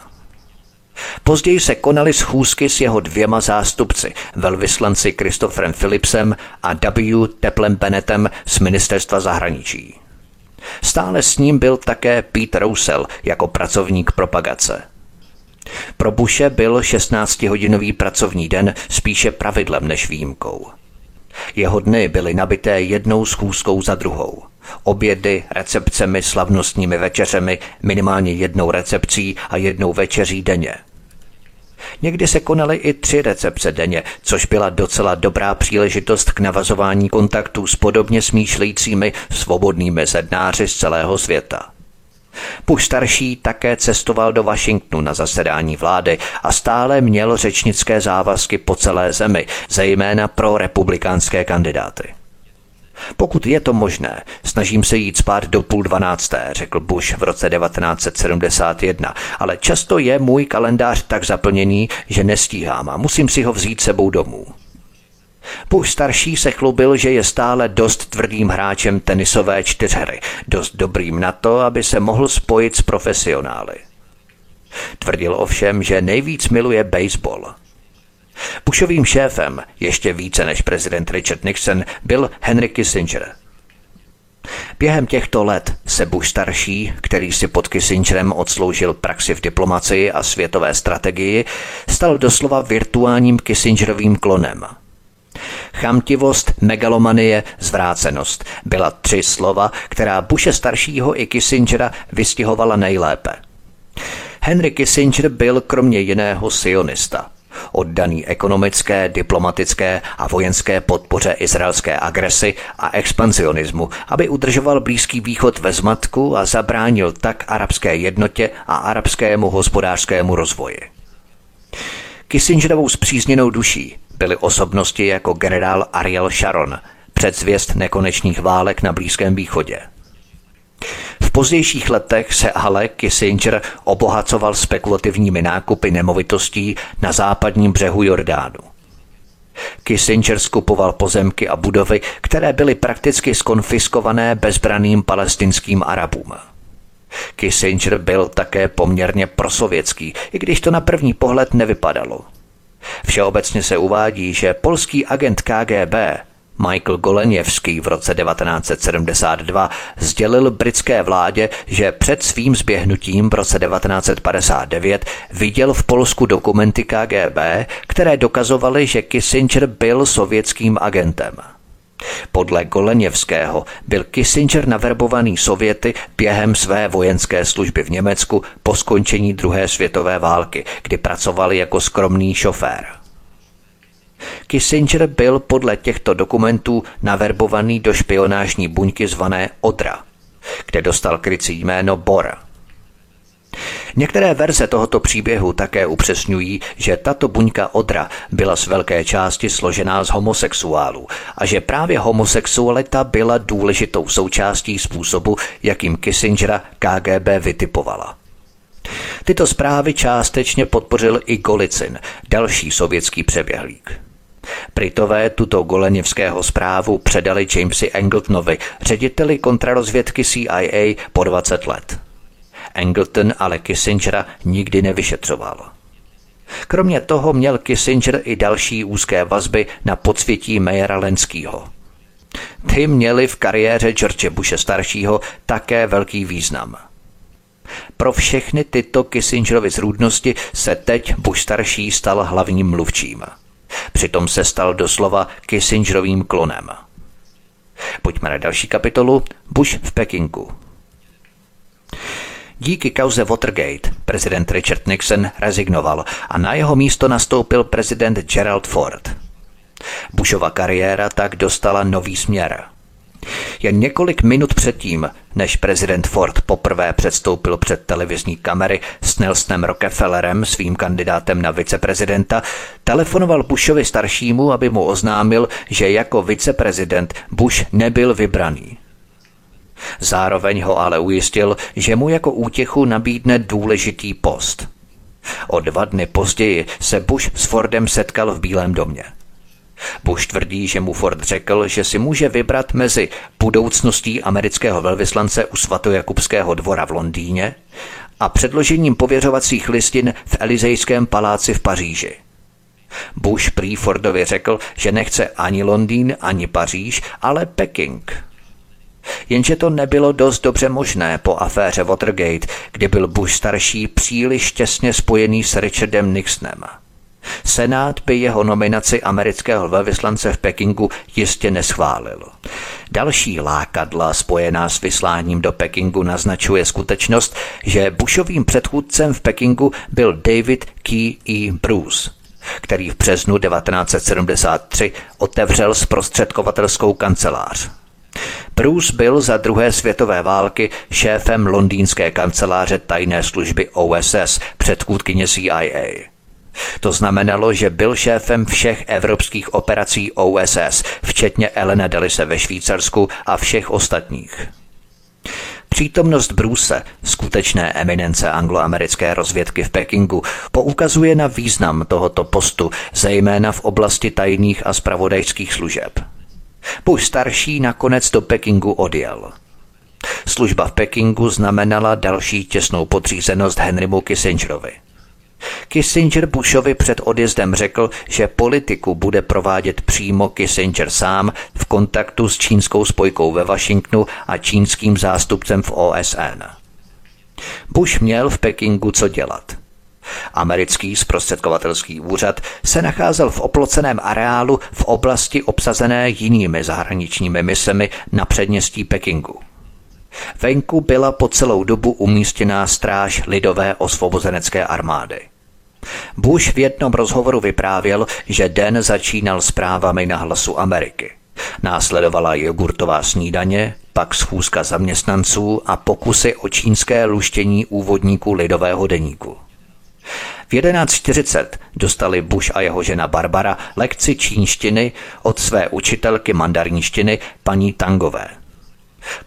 Později se konaly schůzky s jeho dvěma zástupci, velvyslanci Christopherem Philipsem a W. Teplem Bennettem z ministerstva zahraničí. Stále s ním byl také Pete Roussel jako pracovník propagace. Pro Bushe byl 16-hodinový pracovní den spíše pravidlem než výjimkou. Jeho dny byly nabité jednou schůzkou za druhou. Obědy, recepcemi, slavnostními večeřemi, minimálně jednou recepcí a jednou večeří denně. Někdy se konaly i tři recepce denně, což byla docela dobrá příležitost k navazování kontaktů s podobně smýšlejícími svobodnými sednáři z celého světa. Bush starší také cestoval do Washingtonu na zasedání vlády a stále měl řečnické závazky po celé zemi, zejména pro republikánské kandidáty. Pokud je to možné, snažím se jít spát do půl dvanácté, řekl Bush v roce 1971, ale často je můj kalendář tak zaplněný, že nestíhám a musím si ho vzít sebou domů. Bush starší se chlubil, že je stále dost tvrdým hráčem tenisové čtyřhry, dost dobrým na to, aby se mohl spojit s profesionály. Tvrdil ovšem, že nejvíc miluje baseball. Bushovým šéfem, ještě více než prezident Richard Nixon, byl Henry Kissinger. Během těchto let se Bush starší, který si pod Kissingerem odsloužil praxi v diplomacii a světové strategii, stal doslova virtuálním Kissingerovým klonem – Chamtivost, megalomanie, zvrácenost byla tři slova, která Bushe staršího i Kissingera vystihovala nejlépe. Henry Kissinger byl kromě jiného sionista, oddaný ekonomické, diplomatické a vojenské podpoře izraelské agresy a expansionismu, aby udržoval Blízký východ ve zmatku a zabránil tak arabské jednotě a arabskému hospodářskému rozvoji. Kissingerovou zpřízněnou duší byly osobnosti jako generál Ariel Sharon, předzvěst nekonečných válek na Blízkém východě. V pozdějších letech se ale Kissinger obohacoval spekulativními nákupy nemovitostí na západním břehu Jordánu. Kissinger skupoval pozemky a budovy, které byly prakticky skonfiskované bezbraným palestinským Arabům. Kissinger byl také poměrně prosovětský, i když to na první pohled nevypadalo – Všeobecně se uvádí, že polský agent KGB Michael Goleněvský v roce 1972 sdělil britské vládě, že před svým zběhnutím v roce 1959 viděl v Polsku dokumenty KGB, které dokazovaly, že Kissinger byl sovětským agentem. Podle Goleněvského byl Kissinger naverbovaný Sověty během své vojenské služby v Německu po skončení druhé světové války, kdy pracoval jako skromný šofér. Kissinger byl podle těchto dokumentů naverbovaný do špionážní buňky zvané Odra, kde dostal krycí jméno Bor – Některé verze tohoto příběhu také upřesňují, že tato buňka odra byla z velké části složená z homosexuálů a že právě homosexualita byla důležitou součástí způsobu, jakým Kissingera KGB vytipovala. Tyto zprávy částečně podpořil i Golicin, další sovětský přeběhlík. Britové tuto goleněvského zprávu předali Jamesi Engletonovi, řediteli kontrarozvědky CIA po 20 let. Angleton ale Kissingera nikdy nevyšetřoval. Kromě toho měl Kissinger i další úzké vazby na podsvětí Mayera Lenskýho. Ty měli v kariéře George Bushe staršího také velký význam. Pro všechny tyto Kissingerovy zrůdnosti se teď Bush starší stal hlavním mluvčím. Přitom se stal doslova Kissingerovým klonem. Pojďme na další kapitolu Bush v Pekingu. Díky kauze Watergate prezident Richard Nixon rezignoval a na jeho místo nastoupil prezident Gerald Ford. Bushova kariéra tak dostala nový směr. Jen několik minut předtím, než prezident Ford poprvé předstoupil před televizní kamery s Nelsonem Rockefellerem, svým kandidátem na viceprezidenta, telefonoval Bushovi staršímu, aby mu oznámil, že jako viceprezident Bush nebyl vybraný. Zároveň ho ale ujistil, že mu jako útěchu nabídne důležitý post. O dva dny později se Bush s Fordem setkal v Bílém domě. Bush tvrdí, že mu Ford řekl, že si může vybrat mezi budoucností amerického velvyslance u svatojakubského dvora v Londýně a předložením pověřovacích listin v Elizejském paláci v Paříži. Bush prý Fordovi řekl, že nechce ani Londýn, ani Paříž, ale Peking – Jenže to nebylo dost dobře možné po aféře Watergate, kdy byl Bush starší příliš těsně spojený s Richardem Nixonem. Senát by jeho nominaci amerického velvyslance v Pekingu jistě neschválil. Další lákadla spojená s vysláním do Pekingu naznačuje skutečnost, že Bushovým předchůdcem v Pekingu byl David Key E. Bruce, který v březnu 1973 otevřel zprostředkovatelskou kancelář. Bruce byl za druhé světové války šéfem londýnské kanceláře tajné služby OSS, předchůdkyně CIA. To znamenalo, že byl šéfem všech evropských operací OSS, včetně Elena Delise ve Švýcarsku a všech ostatních. Přítomnost Bruce, skutečné eminence angloamerické rozvědky v Pekingu, poukazuje na význam tohoto postu, zejména v oblasti tajných a spravodajských služeb. Bush starší nakonec do Pekingu odjel. Služba v Pekingu znamenala další těsnou podřízenost Henrymu Kissingerovi. Kissinger Bushovi před odjezdem řekl, že politiku bude provádět přímo Kissinger sám v kontaktu s čínskou spojkou ve Washingtonu a čínským zástupcem v OSN. Bush měl v Pekingu co dělat. Americký zprostředkovatelský úřad se nacházel v oploceném areálu v oblasti obsazené jinými zahraničními misemi na předměstí Pekingu. Venku byla po celou dobu umístěná stráž lidové osvobozenecké armády. Bush v jednom rozhovoru vyprávěl, že den začínal zprávami na hlasu Ameriky. Následovala jogurtová snídaně, pak schůzka zaměstnanců a pokusy o čínské luštění úvodníků lidového deníku. V 11.40 dostali Bush a jeho žena Barbara lekci čínštiny od své učitelky mandarinštiny paní Tangové.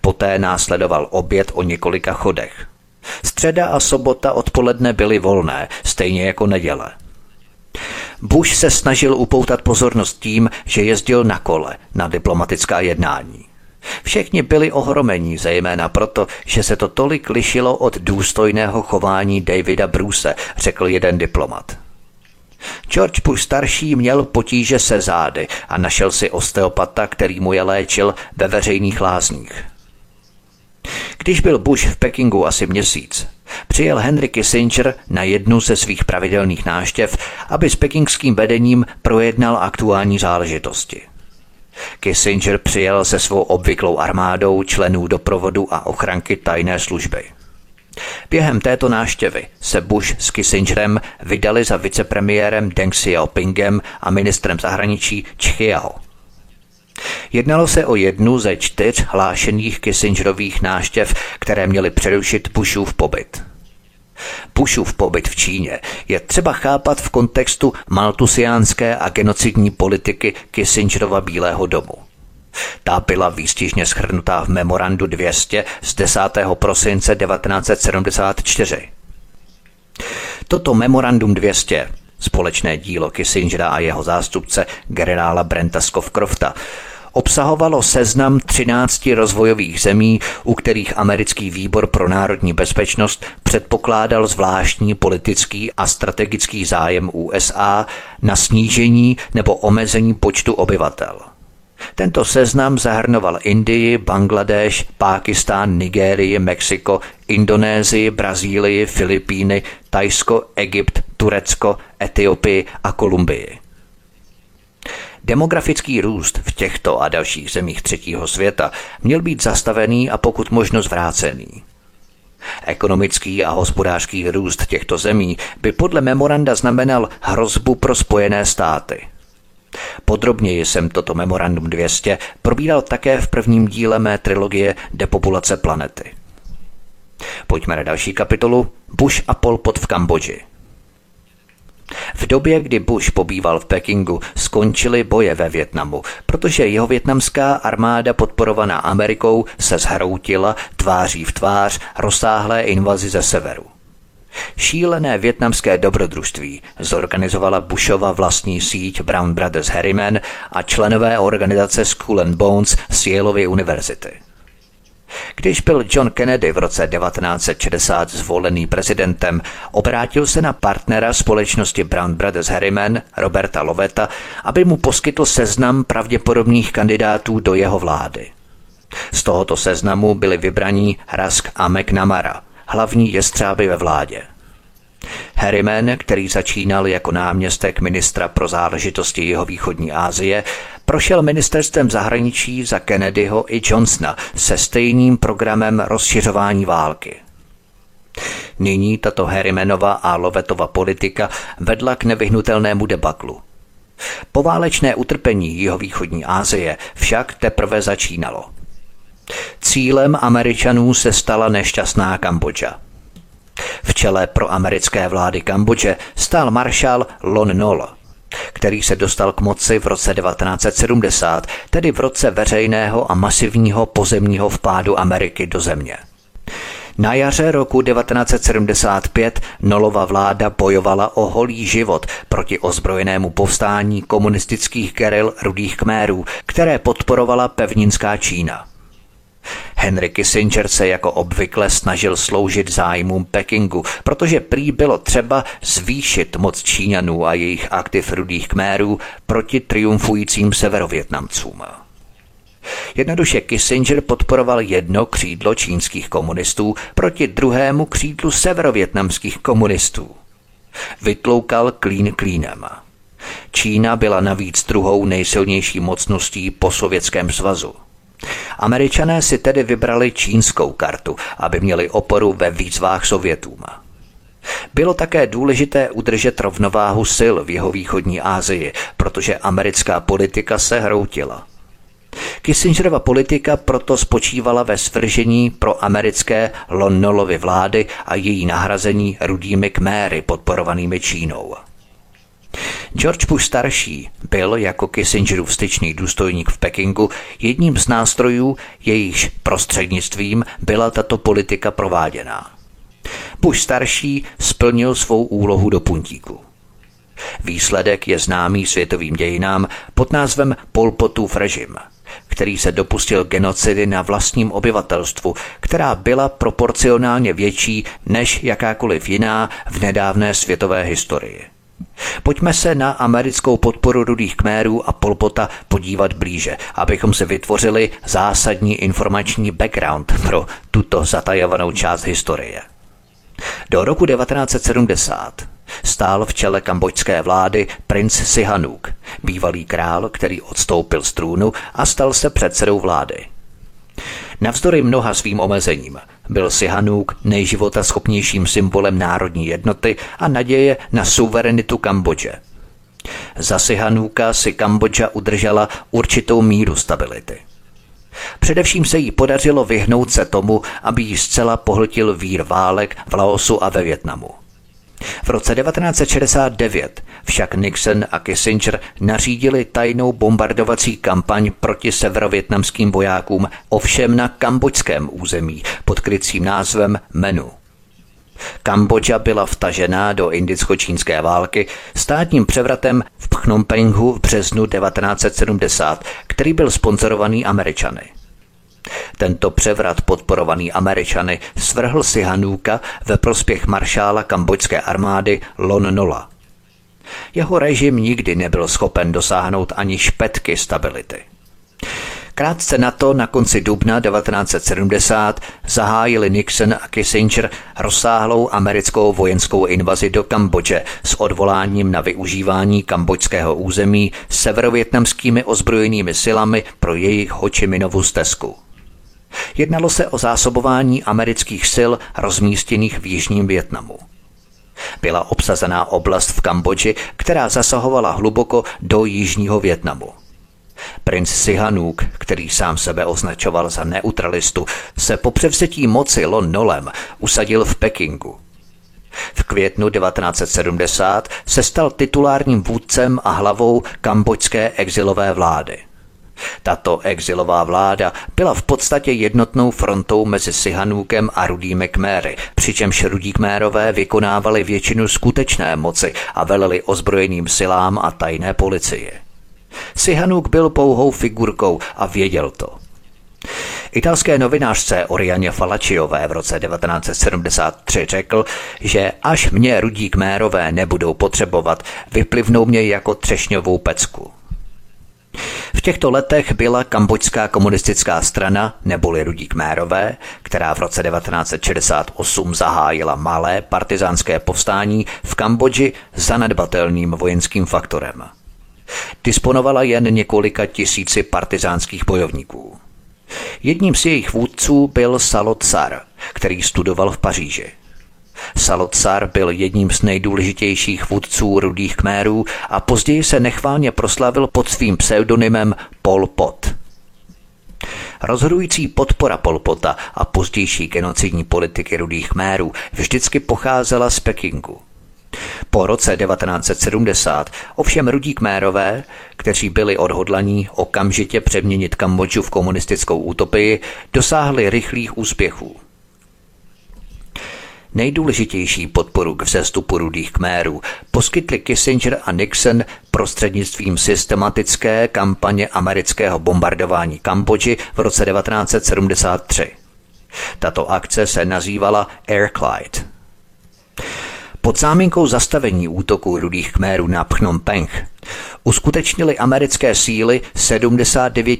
Poté následoval oběd o několika chodech. Středa a sobota odpoledne byly volné, stejně jako neděle. Bush se snažil upoutat pozornost tím, že jezdil na kole na diplomatická jednání. Všichni byli ohromení, zejména proto, že se to tolik lišilo od důstojného chování Davida Bruce, řekl jeden diplomat. George Bush starší měl potíže se zády a našel si osteopata, který mu je léčil ve veřejných lázních. Když byl Bush v Pekingu asi měsíc, přijel Henry Kissinger na jednu ze svých pravidelných náštěv, aby s pekingským vedením projednal aktuální záležitosti. Kissinger přijel se svou obvyklou armádou členů doprovodu a ochranky tajné služby. Během této náštěvy se Bush s Kissingerem vydali za vicepremiérem Deng Xiaopingem a ministrem zahraničí Chiao. Jednalo se o jednu ze čtyř hlášených Kissingerových náštěv, které měly přerušit Bushův pobyt. Bushův pobyt v Číně je třeba chápat v kontextu maltusiánské a genocidní politiky Kissingerova Bílého domu. Ta byla výstižně schrnutá v memorandu 200 z 10. prosince 1974. Toto memorandum 200, společné dílo Kissingera a jeho zástupce generála Brenta Scowcrofta, obsahovalo seznam 13 rozvojových zemí, u kterých americký výbor pro národní bezpečnost předpokládal zvláštní politický a strategický zájem USA na snížení nebo omezení počtu obyvatel. Tento seznam zahrnoval Indii, Bangladeš, Pákistán, Nigérii, Mexiko, Indonésii, Brazílii, Filipíny, Tajsko, Egypt, Turecko, Etiopii a Kolumbii. Demografický růst v těchto a dalších zemích třetího světa měl být zastavený a pokud možno zvrácený. Ekonomický a hospodářský růst těchto zemí by podle memoranda znamenal hrozbu pro Spojené státy. Podrobněji jsem toto memorandum 200 probíral také v prvním díle mé trilogie Depopulace planety. Pojďme na další kapitolu Bush a Pol Pot v Kambodži. V době, kdy Bush pobýval v Pekingu, skončily boje ve Větnamu, protože jeho větnamská armáda podporovaná Amerikou se zhroutila tváří v tvář rozsáhlé invazi ze severu. Šílené větnamské dobrodružství zorganizovala Bushova vlastní síť Brown Brothers Harriman a členové organizace School and Bones z Yaleovy univerzity. Když byl John Kennedy v roce 1960 zvolený prezidentem, obrátil se na partnera společnosti Brown Brothers Harriman, Roberta Loveta, aby mu poskytl seznam pravděpodobných kandidátů do jeho vlády. Z tohoto seznamu byli vybraní Rask a McNamara, hlavní jestřáby ve vládě. Harriman, který začínal jako náměstek ministra pro záležitosti jeho východní Asie, prošel ministerstvem zahraničí za Kennedyho i Johnsona se stejným programem rozšiřování války. Nyní tato Harrimanova a Lovetova politika vedla k nevyhnutelnému debaklu. Poválečné utrpení jeho východní Asie však teprve začínalo. Cílem Američanů se stala nešťastná Kambodža. V čele pro americké vlády Kambodže stál maršál Lon Nol, který se dostal k moci v roce 1970, tedy v roce veřejného a masivního pozemního vpádu Ameriky do země. Na jaře roku 1975 Nolova vláda bojovala o holý život proti ozbrojenému povstání komunistických geril rudých kmérů, které podporovala pevninská Čína. Henry Kissinger se jako obvykle snažil sloužit zájmům Pekingu, protože prý bylo třeba zvýšit moc Číňanů a jejich aktiv rudých kmérů proti triumfujícím severovětnamcům. Jednoduše Kissinger podporoval jedno křídlo čínských komunistů proti druhému křídlu severovětnamských komunistů. Vytloukal klín klínem. Čína byla navíc druhou nejsilnější mocností po Sovětském svazu. Američané si tedy vybrali čínskou kartu, aby měli oporu ve výzvách Sovětům. Bylo také důležité udržet rovnováhu sil v jeho východní Asii, protože americká politika se hroutila. Kissingerova politika proto spočívala ve svržení pro americké Lonnolovy vlády a její nahrazení rudými kméry podporovanými Čínou. George Bush starší byl jako Kissingerův styčný důstojník v Pekingu jedním z nástrojů, jejichž prostřednictvím byla tato politika prováděná. Bush starší splnil svou úlohu do puntíku. Výsledek je známý světovým dějinám pod názvem Pol Potův režim, který se dopustil genocidy na vlastním obyvatelstvu, která byla proporcionálně větší než jakákoliv jiná v nedávné světové historii. Pojďme se na americkou podporu rudých kmérů a Polpota podívat blíže, abychom si vytvořili zásadní informační background pro tuto zatajovanou část historie. Do roku 1970 stál v čele kambočské vlády princ Sihanouk, bývalý král, který odstoupil z trůnu a stal se předsedou vlády. Navzdory mnoha svým omezením byl Sihanouk nejživota schopnějším symbolem národní jednoty a naděje na suverenitu Kambodže. Za Sihanouka si Kambodža udržela určitou míru stability. Především se jí podařilo vyhnout se tomu, aby ji zcela pohltil vír válek v Laosu a ve Větnamu. V roce 1969 však Nixon a Kissinger nařídili tajnou bombardovací kampaň proti severovětnamským vojákům, ovšem na kambočském území pod krycím názvem MENU. Kambodža byla vtažená do indicko-čínské války státním převratem v Phnom Penhu v březnu 1970, který byl sponzorovaný Američany. Tento převrat podporovaný Američany svrhl si Hanůka ve prospěch maršála kambodžské armády Lon Nola. Jeho režim nikdy nebyl schopen dosáhnout ani špetky stability. Krátce na to, na konci dubna 1970, zahájili Nixon a Kissinger rozsáhlou americkou vojenskou invazi do Kambodže s odvoláním na využívání kambodžského území severovětnamskými ozbrojenými silami pro jejich Hočiminovu stezku. Jednalo se o zásobování amerických sil rozmístěných v Jižním Větnamu. Byla obsazená oblast v Kambodži, která zasahovala hluboko do Jižního Větnamu. Princ Sihanouk, který sám sebe označoval za neutralistu, se po převzetí moci Lon Nolem usadil v Pekingu. V květnu 1970 se stal titulárním vůdcem a hlavou kambodžské exilové vlády. Tato exilová vláda byla v podstatě jednotnou frontou mezi Sihanůkem a rudými kméry, přičemž rudí kmérové vykonávali většinu skutečné moci a veleli ozbrojeným silám a tajné policie. Sihanuk byl pouhou figurkou a věděl to. Italské novinářce Orianě Falačiové v roce 1973 řekl, že až mě rudí kmérové nebudou potřebovat, vyplivnou mě jako třešňovou pecku. V těchto letech byla kambočská komunistická strana, neboli Rudí Kmérové, která v roce 1968 zahájila malé partizánské povstání v Kambodži zanedbatelným vojenským faktorem. Disponovala jen několika tisíci partizánských bojovníků. Jedním z jejich vůdců byl Salot Sar, který studoval v Paříži. Salotsar byl jedním z nejdůležitějších vůdců rudých kmérů a později se nechválně proslavil pod svým pseudonymem Pol Pot. Rozhodující podpora Polpota a pozdější genocidní politiky rudých kmérů vždycky pocházela z Pekingu. Po roce 1970 ovšem rudí kmérové, kteří byli odhodlaní okamžitě přeměnit Kambodžu v komunistickou utopii, dosáhli rychlých úspěchů. Nejdůležitější podporu k vzestupu rudých kmérů poskytli Kissinger a Nixon prostřednictvím systematické kampaně amerického bombardování Kambodži v roce 1973. Tato akce se nazývala Air Clyde. Pod záminkou zastavení útoku rudých kmérů na Phnom Penh uskutečnili americké síly 79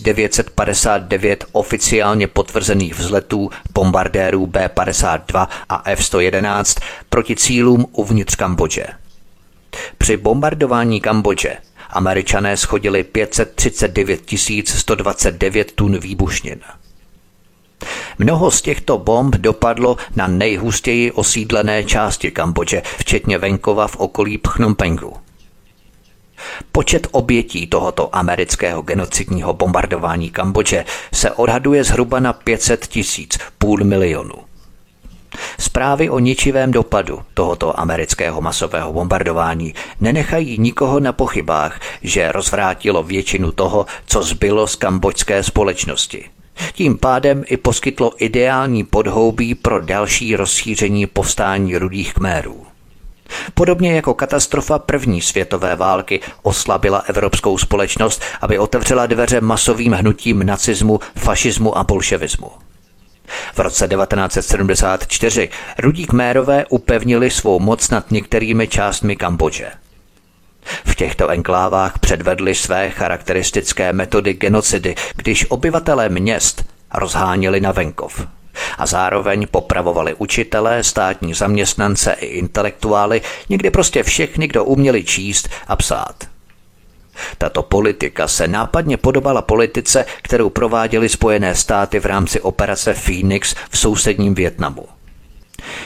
959 oficiálně potvrzených vzletů bombardérů B-52 a F-111 proti cílům uvnitř Kambodže. Při bombardování Kambodže američané schodili 539 129 tun výbušnin. Mnoho z těchto bomb dopadlo na nejhustěji osídlené části Kambodže, včetně venkova v okolí Phnom Penhu. Počet obětí tohoto amerického genocidního bombardování Kambodže se odhaduje zhruba na 500 tisíc, půl milionu. Zprávy o ničivém dopadu tohoto amerického masového bombardování nenechají nikoho na pochybách, že rozvrátilo většinu toho, co zbylo z kambodžské společnosti. Tím pádem i poskytlo ideální podhoubí pro další rozšíření povstání rudých kmérů. Podobně jako katastrofa první světové války oslabila evropskou společnost, aby otevřela dveře masovým hnutím nacismu, fašismu a bolševismu. V roce 1974 rudí kmérové upevnili svou moc nad některými částmi Kambodže. V těchto enklávách předvedli své charakteristické metody genocidy, když obyvatelé měst rozháněli na venkov a zároveň popravovali učitelé, státní zaměstnance i intelektuály, někdy prostě všechny, kdo uměli číst a psát. Tato politika se nápadně podobala politice, kterou prováděly Spojené státy v rámci operace Phoenix v sousedním Větnamu.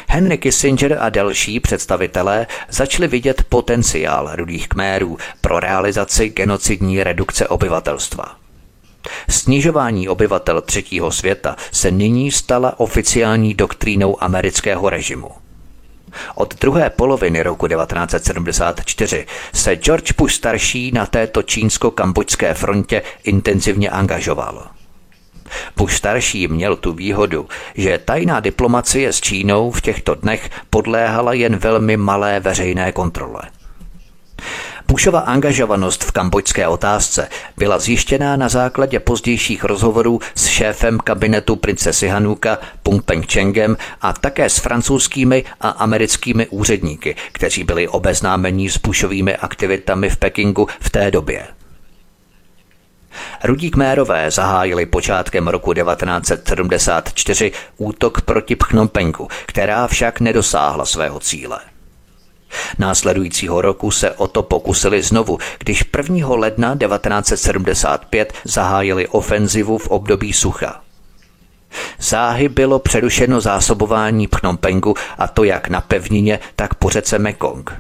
Henry Kissinger a další představitelé začali vidět potenciál rudých kmérů pro realizaci genocidní redukce obyvatelstva. Snižování obyvatel třetího světa se nyní stala oficiální doktrínou amerického režimu. Od druhé poloviny roku 1974 se George Bush starší na této čínsko-kambočské frontě intenzivně angažoval. Bush starší měl tu výhodu, že tajná diplomacie s Čínou v těchto dnech podléhala jen velmi malé veřejné kontrole. Bushova angažovanost v kambočské otázce byla zjištěná na základě pozdějších rozhovorů s šéfem kabinetu prince Sihanuka Pung Peng Chengem a také s francouzskými a americkými úředníky, kteří byli obeznámení s Bushovými aktivitami v Pekingu v té době. Rudí kmérové zahájili počátkem roku 1974 útok proti Phnompenku, která však nedosáhla svého cíle. Následujícího roku se o to pokusili znovu, když 1. ledna 1975 zahájili ofenzivu v období sucha. Záhy bylo přerušeno zásobování Phnompengu a to jak na pevnině, tak po řece Mekong.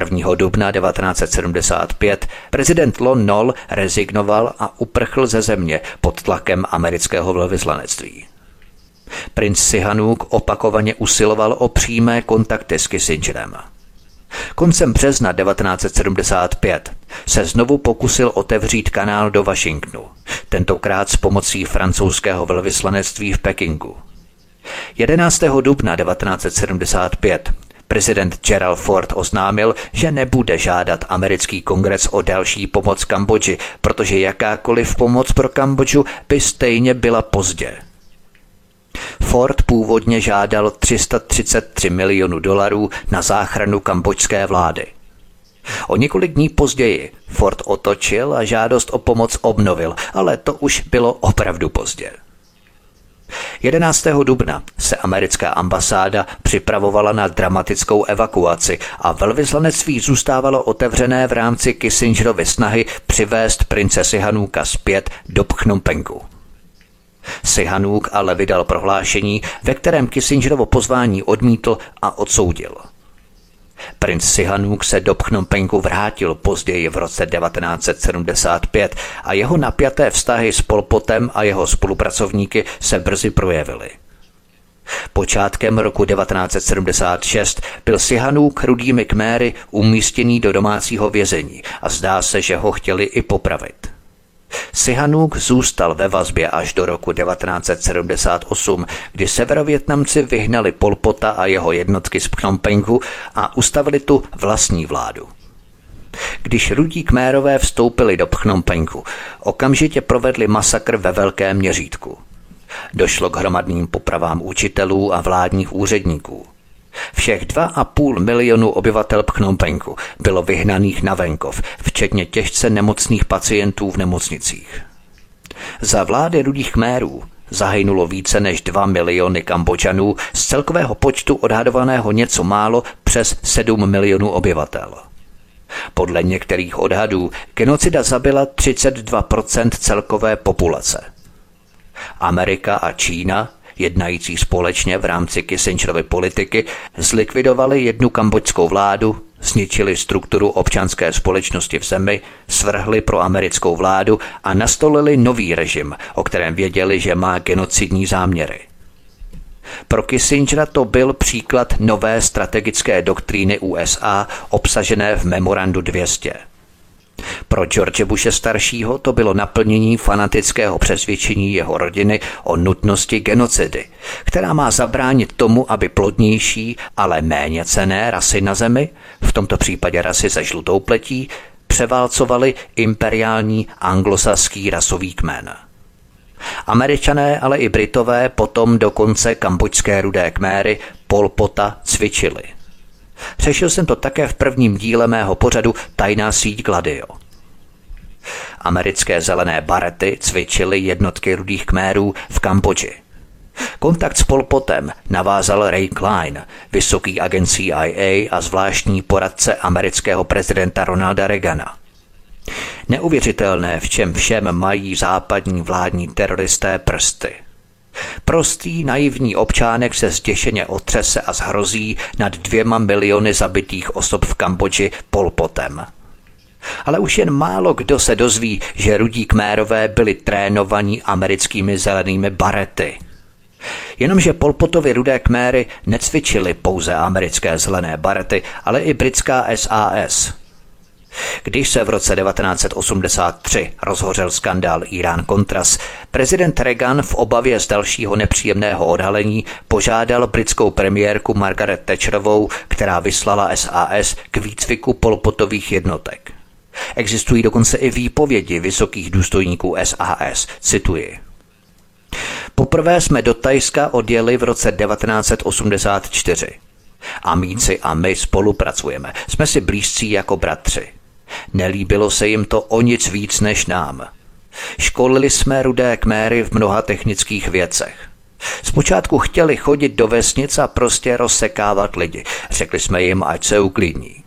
1. dubna 1975 prezident Lon Nol rezignoval a uprchl ze země pod tlakem amerického velvyslanectví. Princ Sihanouk opakovaně usiloval o přímé kontakty s Kissingerem. Koncem března 1975 se znovu pokusil otevřít kanál do Washingtonu, tentokrát s pomocí francouzského velvyslanectví v Pekingu. 11. dubna 1975 prezident Gerald Ford oznámil, že nebude žádat americký kongres o další pomoc Kambodži, protože jakákoliv pomoc pro Kambodžu by stejně byla pozdě. Ford původně žádal 333 milionů dolarů na záchranu kambočské vlády. O několik dní později Ford otočil a žádost o pomoc obnovil, ale to už bylo opravdu pozdě. 11. dubna se americká ambasáda připravovala na dramatickou evakuaci a velvyslanectví zůstávalo otevřené v rámci Kissingerovy snahy přivést princesi Hanůka zpět do Phnompenku. Sihanuk ale vydal prohlášení, ve kterém Kissingerovo pozvání odmítl a odsoudil. Princ Sihanuk se do Phnompenku vrátil později v roce 1975 a jeho napjaté vztahy s Polpotem a jeho spolupracovníky se brzy projevily. Počátkem roku 1976 byl Sihanuk rudými kméry umístěný do domácího vězení a zdá se, že ho chtěli i popravit. Sihanuk zůstal ve vazbě až do roku 1978, kdy severovětnamci vyhnali Polpota a jeho jednotky z Phnompenhu a ustavili tu vlastní vládu. Když rudí kmérové vstoupili do Phnompenhu, okamžitě provedli masakr ve velkém měřítku. Došlo k hromadným popravám učitelů a vládních úředníků. Všech 2,5 milionu obyvatel Phnompenku bylo vyhnaných na venkov, včetně těžce nemocných pacientů v nemocnicích. Za vlády rudých kmérů zahynulo více než 2 miliony Kambodžanů z celkového počtu odhadovaného něco málo přes 7 milionů obyvatel. Podle některých odhadů genocida zabila 32% celkové populace. Amerika a Čína jednající společně v rámci Kissingerovy politiky, zlikvidovali jednu kambočskou vládu, zničili strukturu občanské společnosti v zemi, svrhli pro americkou vládu a nastolili nový režim, o kterém věděli, že má genocidní záměry. Pro Kissingera to byl příklad nové strategické doktríny USA obsažené v Memorandu 200. Pro George Bushe staršího to bylo naplnění fanatického přesvědčení jeho rodiny o nutnosti genocidy, která má zabránit tomu, aby plodnější, ale méně cené rasy na zemi, v tomto případě rasy se žlutou pletí, převálcovali imperiální anglosaský rasový kmen. Američané, ale i Britové potom dokonce kambočské rudé kméry Polpota cvičili – Řešil jsem to také v prvním díle mého pořadu Tajná síť Gladio. Americké zelené barety cvičily jednotky rudých kmérů v Kambodži. Kontakt s Polpotem navázal Ray Klein, vysoký agent CIA a zvláštní poradce amerického prezidenta Ronalda Reagana. Neuvěřitelné, v čem všem mají západní vládní teroristé prsty – Prostý naivní občánek se zděšeně otřese a zhrozí nad dvěma miliony zabitých osob v Kambodži polpotem. Ale už jen málo kdo se dozví, že rudí kmérové byli trénovaní americkými zelenými barety. Jenomže Polpotovi rudé kméry necvičili pouze americké zelené barety, ale i britská SAS. Když se v roce 1983 rozhořel skandál Irán-Contras, prezident Reagan v obavě z dalšího nepříjemného odhalení požádal britskou premiérku Margaret Thatcherovou, která vyslala SAS k výcviku polpotových jednotek. Existují dokonce i výpovědi vysokých důstojníků SAS, cituji. Poprvé jsme do Tajska odjeli v roce 1984. Amíci a my spolupracujeme. Jsme si blízcí jako bratři. Nelíbilo se jim to o nic víc než nám. Školili jsme rudé kméry v mnoha technických věcech. Zpočátku chtěli chodit do vesnic a prostě rozsekávat lidi. Řekli jsme jim, ať se uklidní.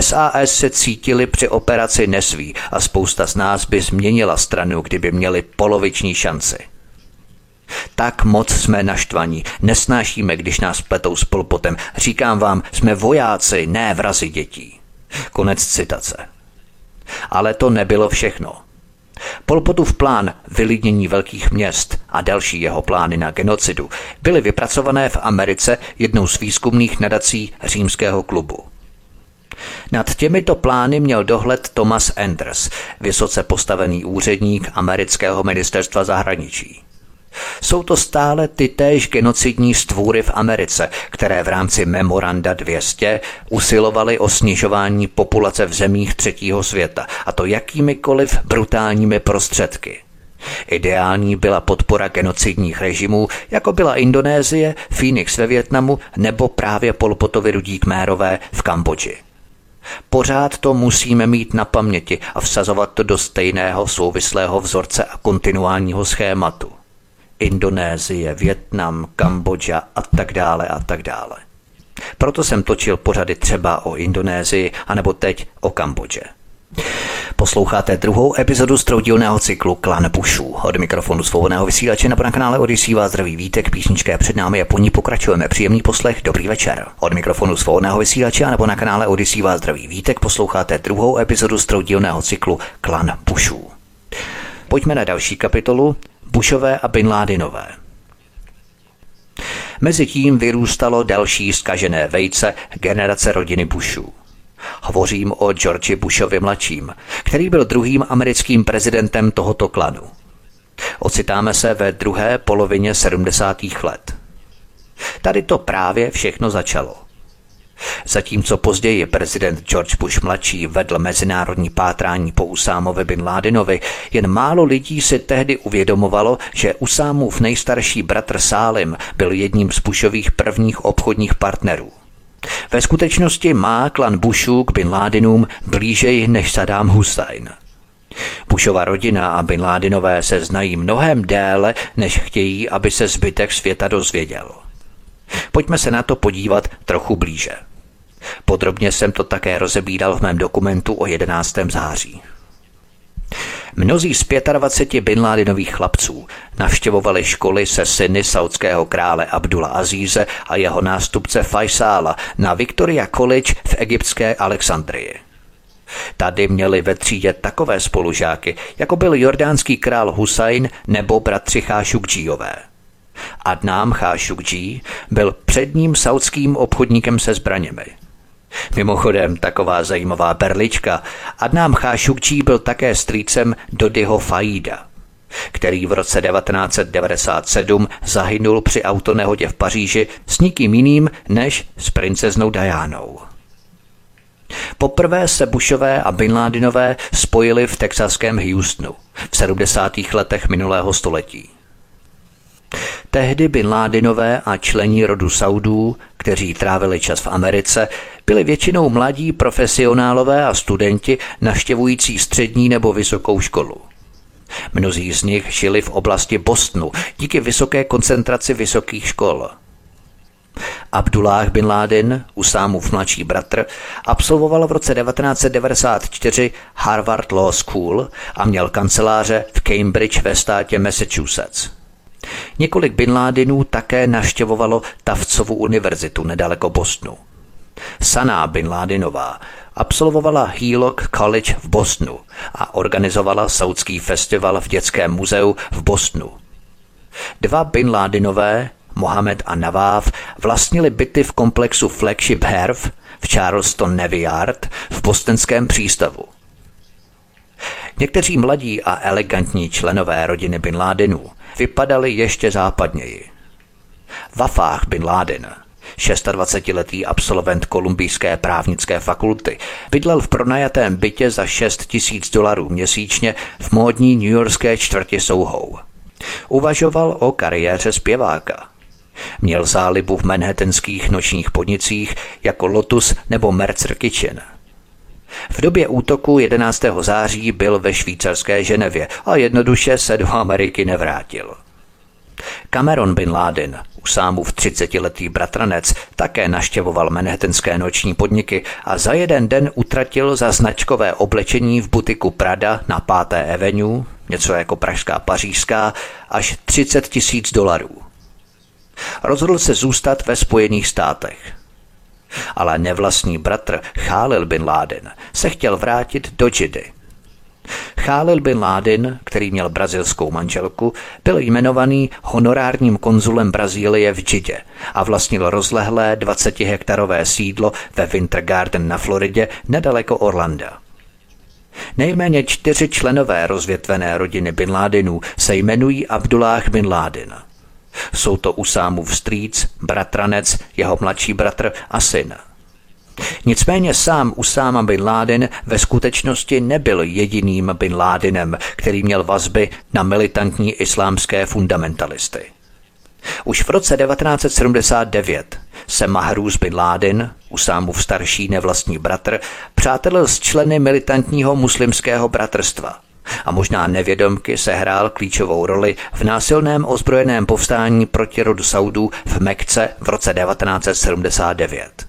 SAS se cítili při operaci nesví a spousta z nás by změnila stranu, kdyby měli poloviční šanci. Tak moc jsme naštvaní, nesnášíme, když nás pletou s polpotem. Říkám vám, jsme vojáci, ne vrazi dětí. Konec citace. Ale to nebylo všechno. Polpotův plán vylidnění velkých měst a další jeho plány na genocidu byly vypracované v Americe jednou z výzkumných nadací římského klubu. Nad těmito plány měl dohled Thomas Enders, vysoce postavený úředník amerického ministerstva zahraničí. Jsou to stále ty též genocidní stvůry v Americe, které v rámci Memoranda 200 usilovaly o snižování populace v zemích třetího světa, a to jakýmikoliv brutálními prostředky. Ideální byla podpora genocidních režimů, jako byla Indonésie, Phoenix ve Větnamu nebo právě Polpotovi rudí kmérové v Kambodži. Pořád to musíme mít na paměti a vsazovat to do stejného souvislého vzorce a kontinuálního schématu. Indonésie, Větnam, Kambodža a tak dále a tak dále. Proto jsem točil pořady třeba o Indonésii anebo teď o Kambodže. Posloucháte druhou epizodu z troudílného cyklu Klan Bushů. Od mikrofonu svobodného vysílače na kanále Odyssey vás zdraví vítek, písničké před námi a po ní pokračujeme. Příjemný poslech, dobrý večer. Od mikrofonu svobodného vysílače nebo na kanále Odyssey vás zdraví vítek, posloucháte druhou epizodu z troudílného cyklu Klan Bushů. Pojďme na další kapitolu, Bushové a Bin Ládinové. Mezitím vyrůstalo další skažené vejce generace rodiny Bushů. Hovořím o George Bushovi mladším, který byl druhým americkým prezidentem tohoto klanu. Ocitáme se ve druhé polovině 70. let. Tady to právě všechno začalo. Zatímco později prezident George Bush mladší vedl mezinárodní pátrání po Usámovi bin Ládinovi, jen málo lidí si tehdy uvědomovalo, že Usámův nejstarší bratr Sálim byl jedním z Bushových prvních obchodních partnerů. Ve skutečnosti má klan Bushů k Bin Ládinům blížej než Saddam Hussein. Bushova rodina a Bin Ládinové se znají mnohem déle, než chtějí, aby se zbytek světa dozvěděl. Pojďme se na to podívat trochu blíže. Podrobně jsem to také rozebíral v mém dokumentu o 11. září. Mnozí z 25 Bin Ládinových chlapců navštěvovali školy se syny saudského krále Abdula Azíze a jeho nástupce Faisála na Victoria College v egyptské Alexandrii. Tady měli ve třídě takové spolužáky, jako byl jordánský král Husajn nebo bratři Chášukdžíové. Adnám Chášukdží byl předním saudským obchodníkem se zbraněmi – Mimochodem, taková zajímavá perlička. Adnám Chášukčí byl také strýcem Dodyho Faida, který v roce 1997 zahynul při autonehodě v Paříži s nikým jiným než s princeznou Dianou. Poprvé se Bushové a Bin Ládinové spojili v texaském Houstonu v 70. letech minulého století. Tehdy Bin Ládinové a člení rodu Saudů, kteří trávili čas v Americe, byli většinou mladí profesionálové a studenti navštěvující střední nebo vysokou školu. Mnozí z nich žili v oblasti Bostonu díky vysoké koncentraci vysokých škol. Abdullah bin Laden, Usámův mladší bratr, absolvoval v roce 1994 Harvard Law School a měl kanceláře v Cambridge ve státě Massachusetts. Několik Bin Ládinů také navštěvovalo Tavcovu univerzitu nedaleko Bostonu. Sana Bin Ládinová absolvovala Helock College v Bostonu a organizovala saudský festival v dětském muzeu v Bostonu. Dva Bin Ládinové, Mohamed a Naváv, vlastnili byty v komplexu Flagship Herv v Charleston Navy Yard v bostonském přístavu. Někteří mladí a elegantní členové rodiny Bin Ladenů vypadali ještě západněji. Wafah Bin Laden, 26-letý absolvent kolumbijské právnické fakulty, bydlel v pronajatém bytě za 6 tisíc dolarů měsíčně v módní newyorské čtvrti Souhou. Uvažoval o kariéře zpěváka. Měl zálibu v manhattanských nočních podnicích jako Lotus nebo Mercer Kitchen – v době útoku 11. září byl ve švýcarské Ženevě a jednoduše se do Ameriky nevrátil. Cameron Bin Laden, Usámův 30-letý bratranec, také naštěvoval manhattanské noční podniky a za jeden den utratil za značkové oblečení v butiku Prada na 5. Avenue, něco jako pražská pařížská, až 30 tisíc dolarů. Rozhodl se zůstat ve Spojených státech – ale nevlastní bratr Khalil bin Laden se chtěl vrátit do Džidy. Khalil bin Laden, který měl brazilskou manželku, byl jmenovaný honorárním konzulem Brazílie v Džidě a vlastnil rozlehlé 20-hektarové sídlo ve Winter Garden na Floridě nedaleko Orlanda. Nejméně čtyři členové rozvětvené rodiny Bin Ladenů se jmenují Abdullah bin Laden – jsou to Usámův strýc, bratranec, jeho mladší bratr a syn. Nicméně sám Usáma bin Laden ve skutečnosti nebyl jediným bin Ladenem, který měl vazby na militantní islámské fundamentalisty. Už v roce 1979 se Mahruz bin Laden, Usámův starší nevlastní bratr, přátelil s členy militantního muslimského bratrstva – a možná nevědomky sehrál klíčovou roli v násilném ozbrojeném povstání proti rodu Saudů v Mekce v roce 1979.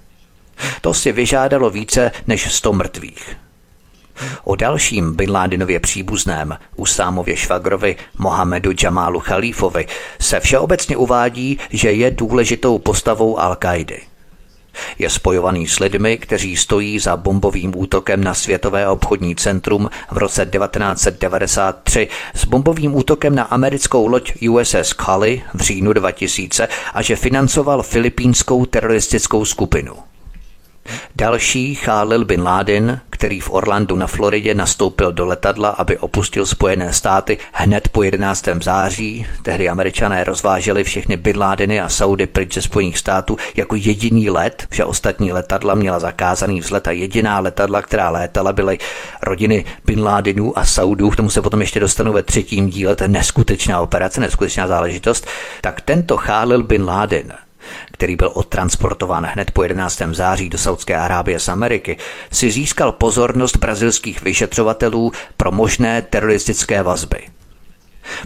To si vyžádalo více než 100 mrtvých. O dalším Bin Ládinově příbuzném, Usámově švagrovi Mohamedu Jamálu Chalífovi, se všeobecně uvádí, že je důležitou postavou Al-Kaidy – je spojovaný s lidmi, kteří stojí za bombovým útokem na Světové obchodní centrum v roce 1993, s bombovým útokem na americkou loď USS Cully v říjnu 2000 a že financoval filipínskou teroristickou skupinu. Další Khalil bin Laden, který v Orlandu na Floridě nastoupil do letadla, aby opustil Spojené státy hned po 11. září. Tehdy američané rozváželi všechny bin Ladeny a Saudy pryč ze Spojených států jako jediný let, že ostatní letadla měla zakázaný vzlet a jediná letadla, která létala, byly rodiny bin Ladenů a Saudů. K tomu se potom ještě dostanu ve třetím díle, to je neskutečná operace, neskutečná záležitost. Tak tento Khalil bin Laden který byl odtransportován hned po 11. září do Saudské Arábie z Ameriky, si získal pozornost brazilských vyšetřovatelů pro možné teroristické vazby.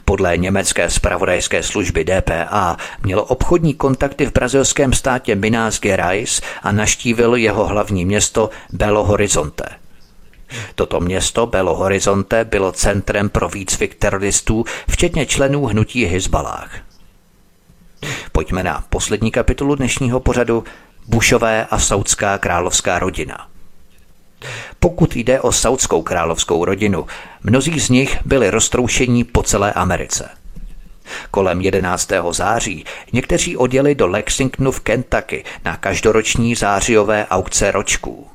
Podle německé spravodajské služby DPA mělo obchodní kontakty v brazilském státě Minas Gerais a naštívil jeho hlavní město Belo Horizonte. Toto město Belo Horizonte bylo centrem pro výcvik teroristů, včetně členů hnutí Hezbalách. Pojďme na poslední kapitolu dnešního pořadu Bušové a saudská královská rodina. Pokud jde o saudskou královskou rodinu, mnozí z nich byli roztroušení po celé Americe. Kolem 11. září někteří odjeli do Lexingtonu v Kentucky na každoroční zářijové aukce ročků.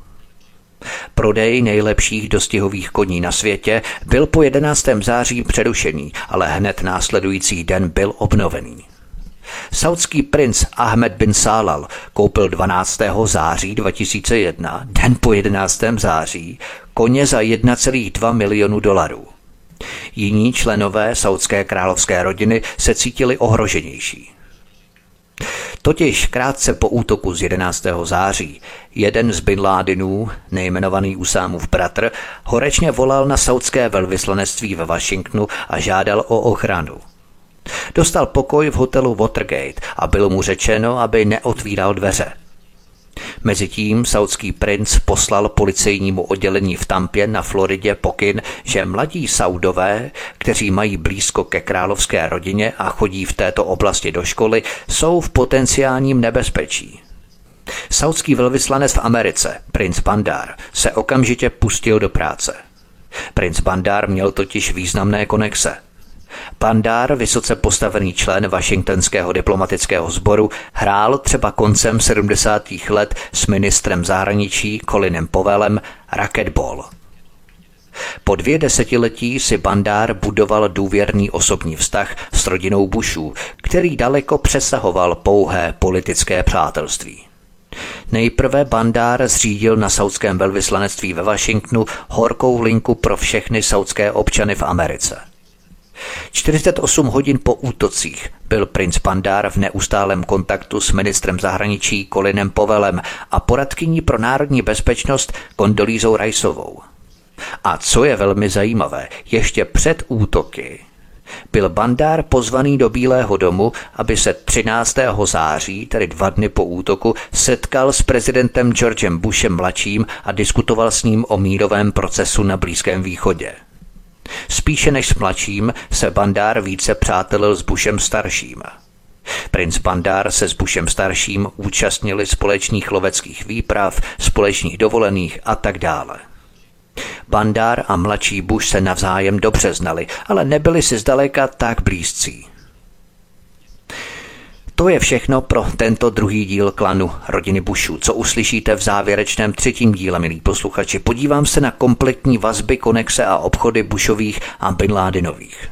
Prodej nejlepších dostihových koní na světě byl po 11. září přerušený, ale hned následující den byl obnovený. Saudský princ Ahmed bin Salal koupil 12. září 2001, den po 11. září, koně za 1,2 milionu dolarů. Jiní členové saudské královské rodiny se cítili ohroženější. Totiž krátce po útoku z 11. září jeden z Bin Ládinů, nejmenovaný Usámův bratr, horečně volal na saudské velvyslanectví ve Washingtonu a žádal o ochranu – Dostal pokoj v hotelu Watergate a bylo mu řečeno, aby neotvíral dveře. Mezitím saudský princ poslal policejnímu oddělení v Tampě na Floridě pokyn, že mladí Saudové, kteří mají blízko ke královské rodině a chodí v této oblasti do školy, jsou v potenciálním nebezpečí. Saudský velvyslanec v Americe, princ Bandar, se okamžitě pustil do práce. Princ Bandar měl totiž významné konexe – Bandár, vysoce postavený člen Washingtonského diplomatického sboru, hrál třeba koncem 70. let s ministrem zahraničí Colinem Povelem racquetball. Po dvě desetiletí si Bandár budoval důvěrný osobní vztah s rodinou Bushů, který daleko přesahoval pouhé politické přátelství. Nejprve Bandár zřídil na saudském velvyslanectví ve Washingtonu horkou linku pro všechny saudské občany v Americe – 48 hodin po útocích byl princ Bandar v neustálém kontaktu s ministrem zahraničí Kolinem Povelem a poradkyní pro národní bezpečnost Kondolízou Rajsovou. A co je velmi zajímavé, ještě před útoky byl Bandár pozvaný do Bílého domu, aby se 13. září, tedy dva dny po útoku, setkal s prezidentem Georgem Bushem mladším a diskutoval s ním o mírovém procesu na Blízkém východě. Spíše než s mladším se Bandár více přátelil s Bushem starším. Princ Bandár se s Bushem starším účastnili společných loveckých výprav, společných dovolených a tak dále. Bandár a mladší Bush se navzájem dobře znali, ale nebyli si zdaleka tak blízcí. To je všechno pro tento druhý díl klanu rodiny Bushů. Co uslyšíte v závěrečném třetím díle, milí posluchači? Podívám se na kompletní vazby, konexe a obchody Bushových a Bin Ládinových.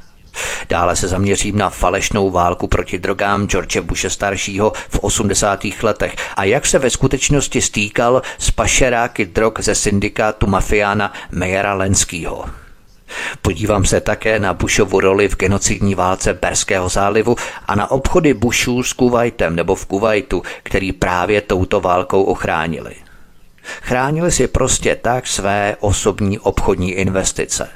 Dále se zaměřím na falešnou válku proti drogám George Bushe staršího v 80. letech a jak se ve skutečnosti stýkal s pašeráky drog ze syndikátu mafiána Mejera Lenskýho. Podívám se také na Bushovu roli v genocidní válce Perského zálivu a na obchody Bushů s Kuwaitem nebo v Kuwaitu, který právě touto válkou ochránili. Chránili si prostě tak své osobní obchodní investice.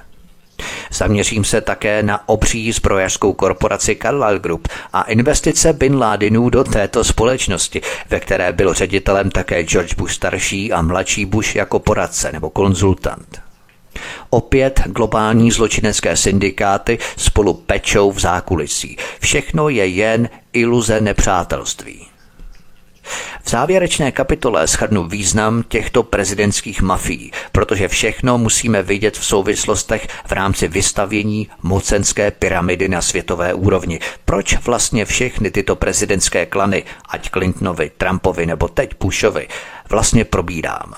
Zaměřím se také na obří zbrojařskou korporaci Carlyle Group a investice Bin Ladenů do této společnosti, ve které byl ředitelem také George Bush starší a mladší Bush jako poradce nebo konzultant. Opět globální zločinecké syndikáty spolu pečou v zákulisí. Všechno je jen iluze nepřátelství. V závěrečné kapitole shrnu význam těchto prezidentských mafií, protože všechno musíme vidět v souvislostech v rámci vystavění mocenské pyramidy na světové úrovni. Proč vlastně všechny tyto prezidentské klany, ať Clintonovi, Trumpovi nebo teď Bushovi, vlastně probírám?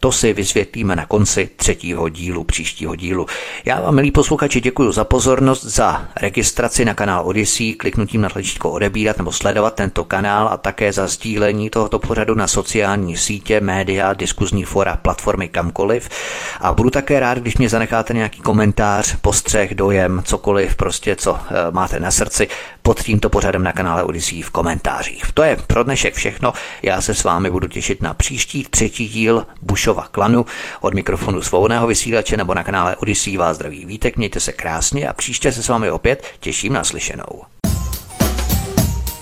To si vysvětlíme na konci třetího dílu, příštího dílu. Já vám, milí posluchači, děkuji za pozornost, za registraci na kanál Odyssey, kliknutím na tlačítko odebírat nebo sledovat tento kanál a také za sdílení tohoto pořadu na sociální sítě, média, diskuzní fora, platformy kamkoliv. A budu také rád, když mě zanecháte nějaký komentář, postřeh, dojem, cokoliv, prostě co eh, máte na srdci pod tímto pořadem na kanále Odyssey v komentářích. To je pro dnešek všechno. Já se s vámi budu těšit na příští třetí díl Bushova klanu. Od mikrofonu svobodného vysílače nebo na kanále Odyssey vás zdraví vítek, mějte se krásně a příště se s vámi opět těším na slyšenou.